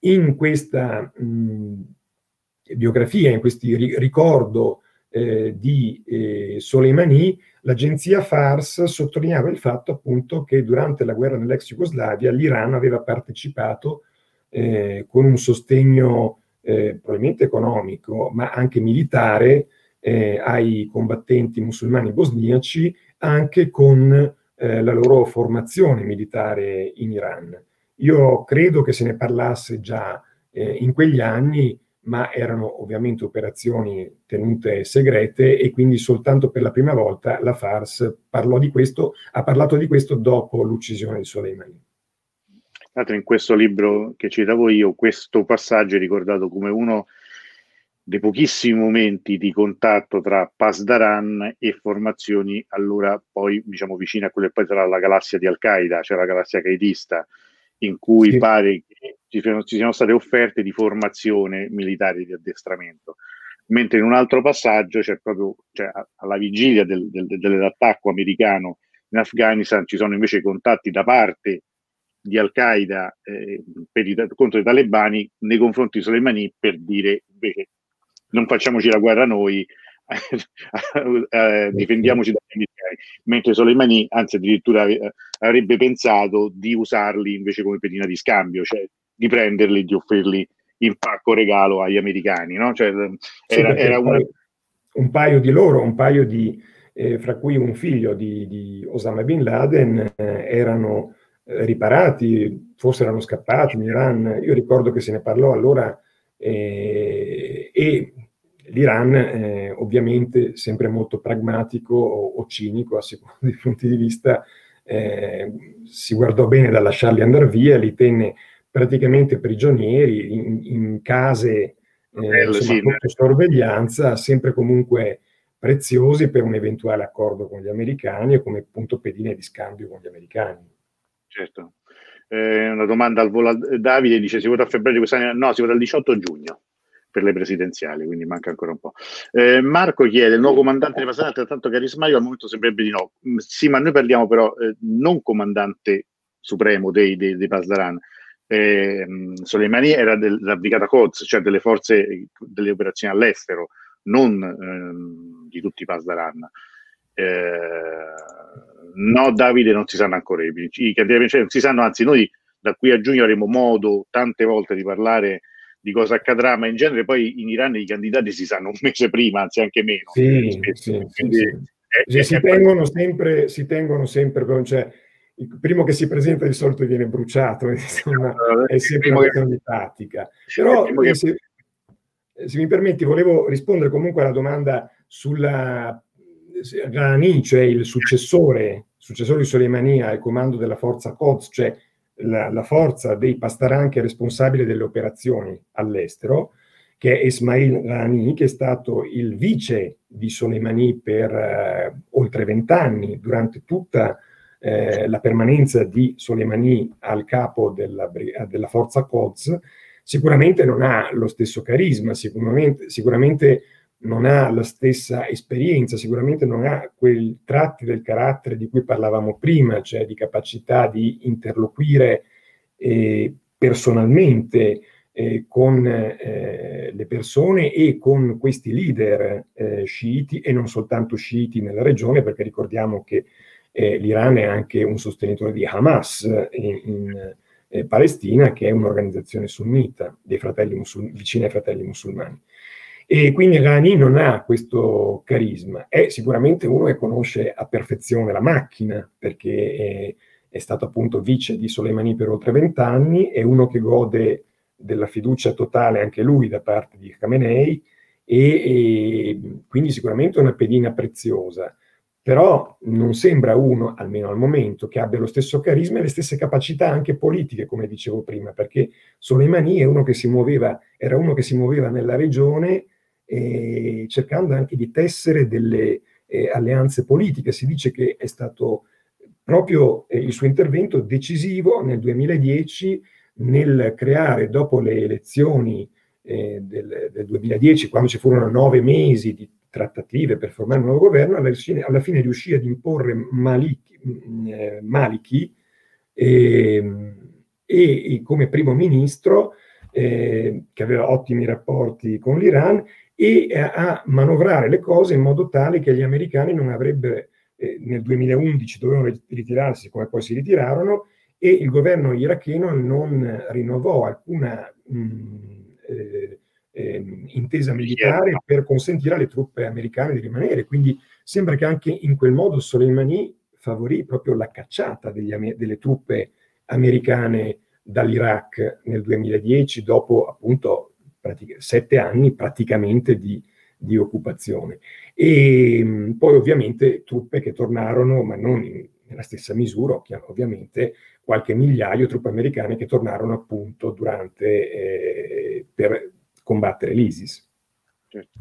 in questa mh, biografia, in questo ricordo eh, di eh, Soleimani, l'agenzia Fars sottolineava il fatto appunto che durante la guerra nell'ex Jugoslavia l'Iran aveva partecipato eh, con un sostegno eh, probabilmente economico, ma anche militare eh, ai combattenti musulmani bosniaci, anche con eh, la loro formazione militare in Iran. Io credo che se ne parlasse già in quegli anni ma erano ovviamente operazioni tenute segrete e quindi soltanto per la prima volta la FARS parlò di questo, ha parlato di questo dopo l'uccisione di Soleimani. In questo libro che citavo io, questo passaggio è ricordato come uno dei pochissimi momenti di contatto tra Pasdaran e formazioni allora poi diciamo vicine a quelle che poi sarà la galassia di Al-Qaeda, cioè la galassia qaedista, in cui sì. pare che ci, ci siano state offerte di formazione militare di addestramento. Mentre in un altro passaggio c'è proprio cioè, alla vigilia del, del, dell'attacco americano in Afghanistan ci sono invece contatti da parte di Al-Qaeda eh, i, contro i talebani nei confronti di Soleimani per dire invece non facciamoci la guerra noi, (laughs) eh, difendiamoci dagli americani, mentre Soleimani anzi addirittura eh, avrebbe pensato di usarli invece come pedina di scambio, cioè di prenderli di offrirli in pacco regalo agli americani, no? Cioè, era, sì, era una... un paio di loro, un paio di, eh, fra cui un figlio di, di Osama Bin Laden, eh, erano eh, riparati, forse erano scappati in Iran. Io ricordo che se ne parlò allora eh, e l'Iran eh, ovviamente sempre molto pragmatico o, o, cinico a seconda (laughs) dei punti di vista, eh, si guardò bene da lasciarli andare via, li tenne praticamente prigionieri in, in case eh, insomma, sotto sorveglianza, sempre comunque preziosi per un eventuale accordo con gli americani o come punto pedine di scambio con gli americani. Certo. Eh, una domanda al volo Davide dice si vota a febbraio di quest'anno? No, si vota il 18 giugno per le presidenziali, quindi manca ancora un po'. Eh, Marco chiede, il nuovo comandante di Pasana è altrettanto carismatico? Al momento sembrerebbe di no. Mm, sì, ma noi parliamo però eh, non comandante supremo dei, dei, dei Pasdaran. Eh, Soleimani era del, della brigata Quds, cioè delle forze delle operazioni all'estero, non ehm, di tutti i Pasdaran. Eh, no, Davide, non si sanno ancora i, i candidati non si sanno, anzi noi da qui a giugno avremo modo tante volte di parlare di cosa accadrà, ma in genere poi in Iran i candidati si sanno un mese prima, anzi anche meno. Sì, sì, Quindi, sì, è, è, si, è tengono sempre, si, tengono sempre, cioè, il primo che si presenta di solito viene bruciato, (laughs) insomma, è sempre una questione di tattica. Però che... se, se, mi permetti, volevo rispondere comunque alla domanda sulla Ghani, cioè il successore, successore di Soleimani al comando della forza Quds, cioè la, la forza dei Pastaranchi responsabile delle operazioni all'estero, che è Ismail Rani, che è stato il vice di Soleimani per eh, oltre vent'anni, durante tutta eh, la permanenza di Soleimani al capo della, della forza Quds, sicuramente non ha lo stesso carisma, sicuramente, sicuramente non ha la stessa esperienza, sicuramente non ha quei tratti del carattere di cui parlavamo prima, cioè di capacità di interloquire eh, personalmente eh, con eh, le persone e con questi leader eh, sciiti e non soltanto sciiti nella regione, perché ricordiamo che eh, l'Iran è anche un sostenitore di Hamas in, in eh, Palestina, che è un'organizzazione sunnita musul- vicina ai fratelli musulmani. E quindi Rani non ha questo carisma, è sicuramente uno che conosce a perfezione la macchina, perché è, è stato appunto vice di Soleimani per oltre vent'anni, è uno che gode della fiducia totale anche lui da parte di Khamenei e, e quindi sicuramente una pedina preziosa, però non sembra uno, almeno al momento, che abbia lo stesso carisma e le stesse capacità anche politiche, come dicevo prima, perché Soleimani uno muoveva, era uno che si muoveva nella regione eh, cercando anche di tessere delle eh, alleanze politiche. Si dice che è stato proprio eh, il suo intervento decisivo nel 2010 nel creare, dopo le elezioni eh, del, del 2010, quando ci furono nove mesi di trattative per formare un nuovo governo, alla fine, alla fine riuscì ad imporre Maliki, eh, Maliki eh, e, come primo ministro, eh, che aveva ottimi rapporti con l'Iran, e a manovrare le cose in modo tale che gli americani non avrebbero, eh, nel 2011 dovevano ritirarsi come poi si ritirarono, e il governo iracheno non rinnovò alcuna mh, eh, eh, intesa militare per consentire alle truppe americane di rimanere. Quindi sembra che anche in quel modo Soleimani favorì proprio la cacciata degli, delle truppe americane dall'Iraq nel 2010, dopo appunto pratic- sette anni praticamente di, di occupazione. E poi ovviamente truppe che tornarono, ma non in, nella stessa misura, ovviamente qualche migliaio di truppe americane che tornarono appunto durante, eh, per combattere l'ISIS. Certo.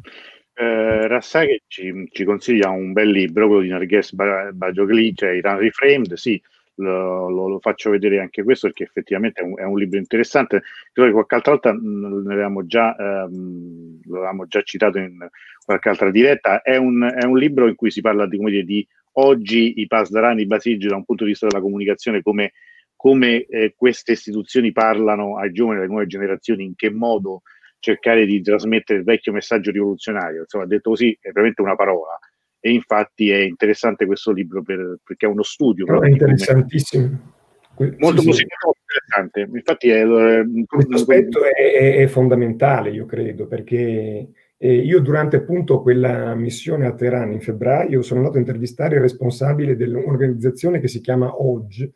Eh, Rassaghi ci, ci, consiglia un bel libro, quello di Narges Bajogli, cioè Iran Reframed, sì, lo, lo, lo, faccio vedere anche questo perché effettivamente è un, è un libro interessante. Credo che qualche altra volta mh, avevamo già, ehm, lo avevamo già citato in qualche altra diretta. È un, è un libro in cui si parla di, come dire, di oggi i pasdarani, i basigi da un punto di vista della comunicazione, come, come eh, queste istituzioni parlano ai giovani, alle nuove generazioni, in che modo cercare di trasmettere il vecchio messaggio rivoluzionario. Insomma, detto così, è veramente una parola. E infatti è interessante questo libro per, perché è uno studio. No, è interessantissimo. Molto sì, sì. interessante. Infatti è, eh, questo aspetto è, è, fondamentale, io credo, perché eh, io durante appunto quella missione a Teheran in febbraio sono andato a intervistare il responsabile dell'organizzazione che si chiama OGG,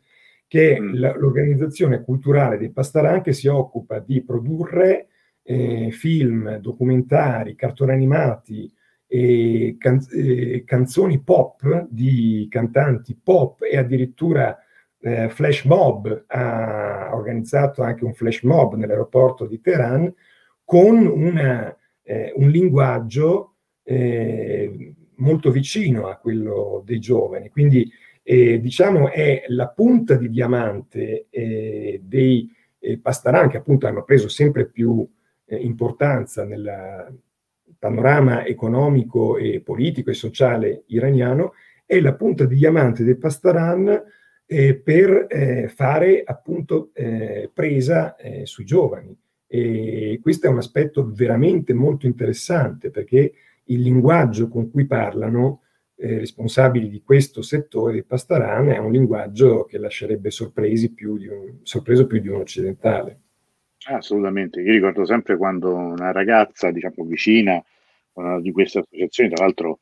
che è mm. l'organizzazione culturale dei Pastaran che si occupa di produrre eh, film, documentari, cartoni animati, e can- eh, canzoni pop di cantanti pop e addirittura eh, flash mob, ha organizzato anche un flash mob nell'aeroporto di Teheran con una, eh, un linguaggio eh, molto vicino a quello dei giovani. Quindi eh, diciamo è la punta di diamante eh, dei eh, Pastaran che appunto hanno preso sempre più eh, importanza nel panorama economico e politico e sociale iraniano, è la punta di diamante del Pastaran eh, per eh, fare appunto eh, presa eh, sui giovani. E questo è un aspetto veramente molto interessante perché il linguaggio con cui parlano eh, responsabili di questo settore di Pastaran è un linguaggio che lascerebbe più un, sorpreso più di un occidentale. Assolutamente, io ricordo sempre quando una ragazza, diciamo, vicina uh, di queste associazioni, tra l'altro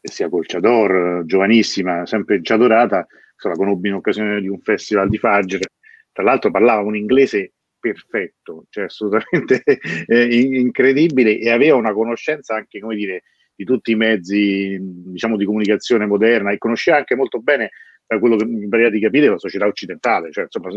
sia Colciador, giovanissima, sempre già dorata, la conobbi in occasione di un festival di Fajr, tra l'altro parlava un inglese perfetto, cioè assolutamente (laughs) eh, incredibile e aveva una conoscenza anche, come dire, di tutti i mezzi, diciamo, di comunicazione moderna e conosceva anche molto bene da quello che mi pare di capire, la società occidentale, cioè insomma,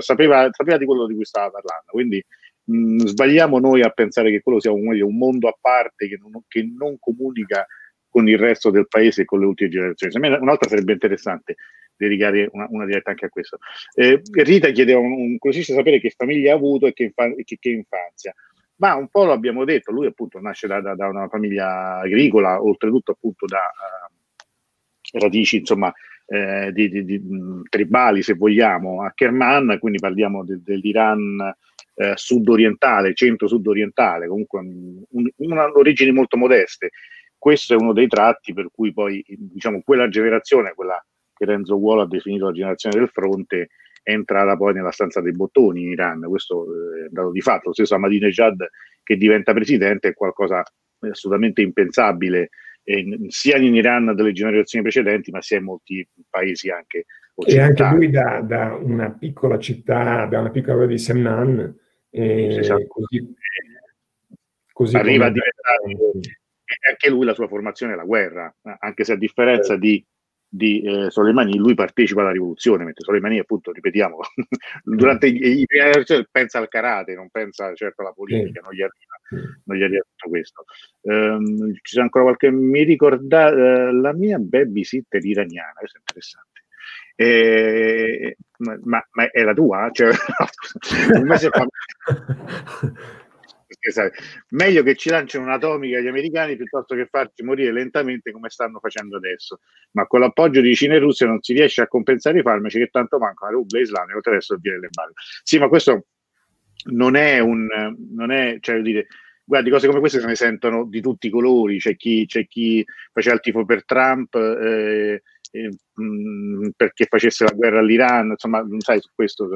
sapeva, sapeva, di quello di cui stava parlando. Quindi mh, sbagliamo noi a pensare che quello sia un, un mondo a parte che non, che non, comunica con il resto del paese e con le ultime generazioni. Me un'altra sarebbe interessante dedicare una, una diretta anche a questo. Eh, Rita chiedeva un, un così sapere che famiglia ha avuto e che, infa- che, che infanzia ma un po' lo abbiamo detto, lui appunto nasce da, da, da una famiglia agricola, oltretutto appunto da uh, radici insomma eh, di, di, di, tribali, se vogliamo, a Kerman, quindi parliamo de, dell'Iran eh, sud-orientale, centro-sud-orientale, comunque un, una, origini molto modeste. Questo è uno dei tratti per cui poi, diciamo, quella generazione, quella che Renzo Uolo ha definito la generazione del fronte, è entrata poi nella stanza dei bottoni in Iran. Questo eh, è dato di fatto. Lo stesso Ahmadinejad che diventa presidente è qualcosa assolutamente impensabile eh, sia in Iran delle generazioni precedenti, ma sia in molti paesi anche E anche lui da, da una piccola città, da una piccola di Semnan, eh, esatto. così, così arriva a diventare anche lui la sua formazione è la guerra, anche se a differenza di di eh, Soleimani, lui partecipa alla rivoluzione, mentre Soleimani, appunto, ripetiamo, (laughs) durante i, i primi pensa al karate, non pensa certo alla politica, non gli arriva, non gli arriva tutto questo. Um, ci sono ancora qualche, mi ricorda uh, la mia babysitter iraniana, questo è interessante. Eh, ma, ma, è la tua? Cioè, (laughs) un mese fa. (laughs) Meglio che ci lanciano un'atomica gli americani piuttosto che farci morire lentamente come stanno facendo adesso. Ma con l'appoggio di Cina e Russia non si riesce a compensare i farmaci che tanto mancano a rubla islamica attraverso il via delle balle. Sì, ma questo non è un... non è, cioè, dire, guardi, cose come queste se ne sentono di tutti i colori. C'è chi, c'è chi faceva il tifo per Trump. Eh, eh, mh, perché facesse la guerra all'Iran, insomma, sai su questo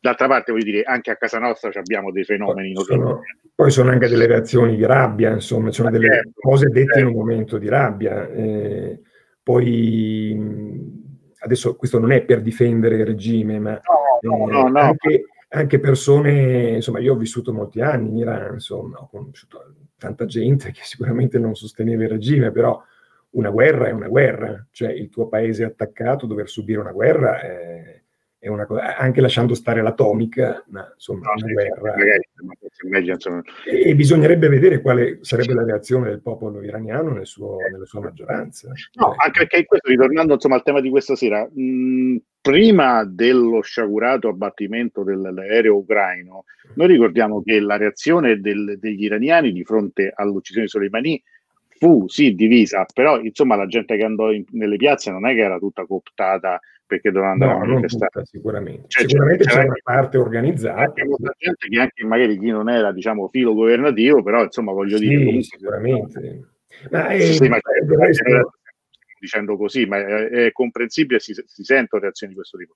D'altra parte, voglio dire, anche a casa nostra abbiamo dei fenomeni. Poi sono, poi sono anche delle reazioni di rabbia, insomma, sono delle certo, cose dette certo. in un momento di rabbia. Eh, poi adesso questo non è per difendere il regime, ma no, no, eh, no, anche, anche, persone, insomma, io ho vissuto molti anni in Iran, insomma, ho conosciuto tanta gente che sicuramente non sosteneva il regime, però una guerra è una guerra, cioè il tuo paese attaccato, dover subire una guerra è cosa, anche lasciando stare l'atomica, ma insomma no, una sì, guerra. Meglio, e, e, bisognerebbe vedere quale sarebbe la reazione del popolo iraniano nel suo, nella sua maggioranza. No, cioè, anche perché questo, ritornando insomma, al tema di questa sera, mh, prima dello sciagurato abbattimento dell'aereo ucraino, noi ricordiamo che la reazione del, degli iraniani di fronte all'uccisione di Soleimani fu sì divisa, però insomma la gente che andò in, nelle piazze non è che era tutta cooptata perché dovevano andare no, a manifestare. Tutta, sicuramente, cioè, sicuramente c'è, c'è una parte organizzata. C'è molta gente che anche magari chi non era diciamo filo governativo, però insomma voglio sì, dire comunque, sicuramente. Ma è, sì, ma è, dicendo così, ma è, è comprensibile, si, si, sentono reazioni di questo tipo.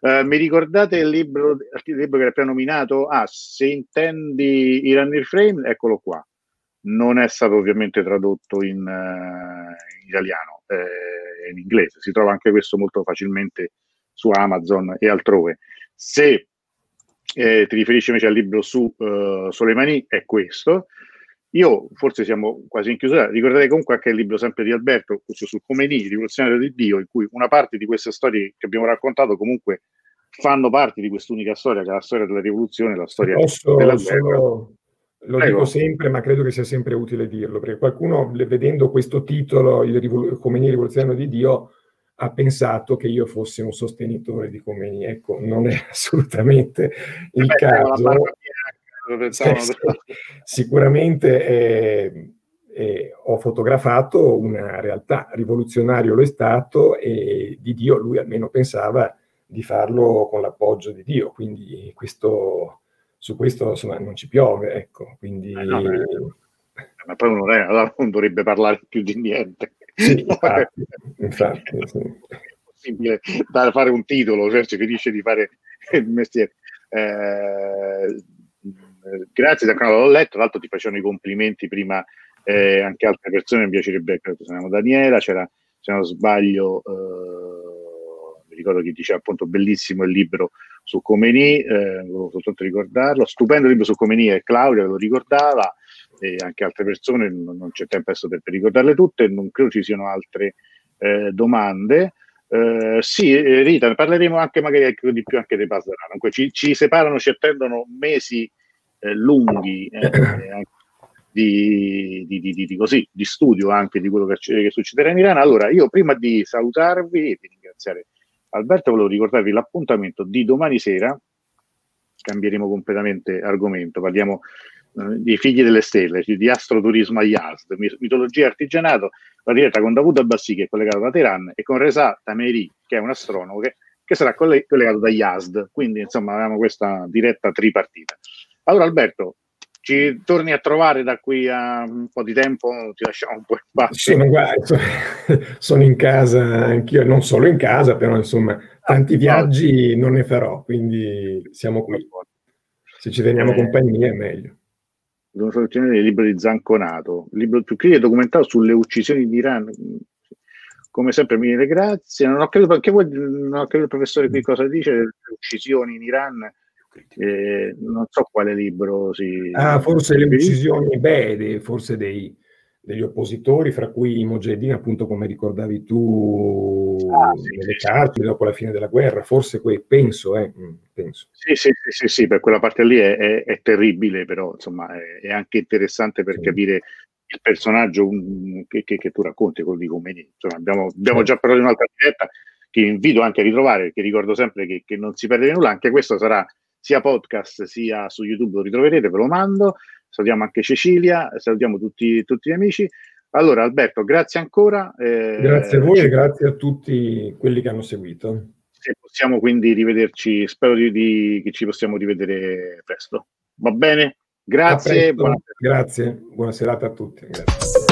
Uh, mi ricordate il libro, il libro che era appena nominato? Ah, se intendi Iran Frame, eccolo qua. Non è stato ovviamente tradotto in, uh, in italiano. Eh, in inglese, si trova anche questo molto facilmente su Amazon e altrove. Se eh, ti riferisci invece al libro su uh, Soleimani, è questo. Io forse siamo quasi in chiusura. Ricordate comunque anche il libro sempre di Alberto, questo su Comeni, Rivoluzionario di Dio, in cui una parte di queste storie che abbiamo raccontato comunque fanno parte di quest'unica storia, che è la storia della rivoluzione, la storia Posso della guerra. Lo Prego. dico sempre, ma credo che sia sempre utile dirlo, perché qualcuno, vedendo questo titolo, il rivol- Khomeini rivoluzionario di Dio, ha pensato che io fossi un sostenitore di Khomeini. Ecco, non è (laughs) assolutamente il Beh, caso. (laughs) Sì, sicuramente eh, eh, ho fotografato una realtà, rivoluzionario lo è stato e di Dio lui almeno pensava di farlo con l'appoggio di Dio, quindi questo su questo insomma non ci piove, ecco, quindi... Eh no, ma poi uno allora non dovrebbe parlare più di niente. Sì, (laughs) infatti, infatti sì. È possibile da fare un titolo, cioè si finisce di fare il mestiere. Eh, grazie, l'ho letto, tra l'altro ti facevano i complimenti prima eh, anche altre persone, mi piacerebbe, credo se Daniela, c'era, se non sbaglio, eh, mi ricordo che diceva appunto bellissimo il libro su Comeni, eh, volevo soltanto ricordarlo, stupendo libro su Comeni e Claudia lo ricordava e anche altre persone, non, non c'è tempo adesso per, per, ricordarle tutte, non credo ci siano altre eh, domande. Eh, sì, eh, Rita, parleremo anche magari di più anche dei Pasdarano. Comunque ci, ci separano, ci attendono mesi eh, lunghi eh, (coughs) di, di, di, di, così, di studio anche di quello che, che succederà in Iran. Allora, io prima di salutarvi e di ringraziare Alberto, volevo ricordarvi l'appuntamento di domani sera, cambieremo completamente argomento, parliamo eh, dei figli delle stelle, di astroturismo a Yazd, mitologia e artigianato, la diretta con Davuto Abbassi che è collegato da Teheran e con Reza Tameri che è un astronomo che, che sarà collegato da Yazd, quindi insomma avevamo questa diretta tripartita. Allora Alberto, ci torni a trovare da qui a un po' di tempo, ti lasciamo un po' in pace. Sì, guarda, (laughs) sono in casa anch'io, non solo in casa, però insomma tanti ah, viaggi non ne farò, quindi siamo qui. Se ci teniamo eh, compagnia è meglio. Una soluzione del libro di Zanconato, il libro più critico documentato sulle uccisioni di Iran. Come sempre mi dire grazie. Non ho capito, anche voi, non ho capito il professore qui cosa dice, le uccisioni in Iran eh, non so quale libro si... Ah, forse le uccisioni, beh, forse dei, degli oppositori, fra cui i Mujahideen, appunto come ricordavi tu, ah, sì, nelle sì, carceri dopo la fine della guerra, forse que- penso, eh, mm, penso. Sì, sì, sì, sì, sì, per quella parte lì è, è, è terribile, però insomma è, è, anche interessante per sì. capire il personaggio um, che, che, che, tu racconti, quello di Khomeini. Insomma, abbiamo, abbiamo già parlato di un'altra diretta che invito anche a ritrovare, perché ricordo sempre che, che non si perde nulla, anche questo sarà sia podcast sia su YouTube, lo ritroverete, ve lo mando salutiamo anche Cecilia, salutiamo tutti, tutti gli amici. Allora Alberto, grazie ancora. Eh, grazie a voi e grazie a tutti quelli che hanno seguito. Se possiamo quindi rivederci, spero di, di, che ci possiamo rivedere presto. Va bene? Grazie. Buona... Grazie, buona serata a tutti. Grazie.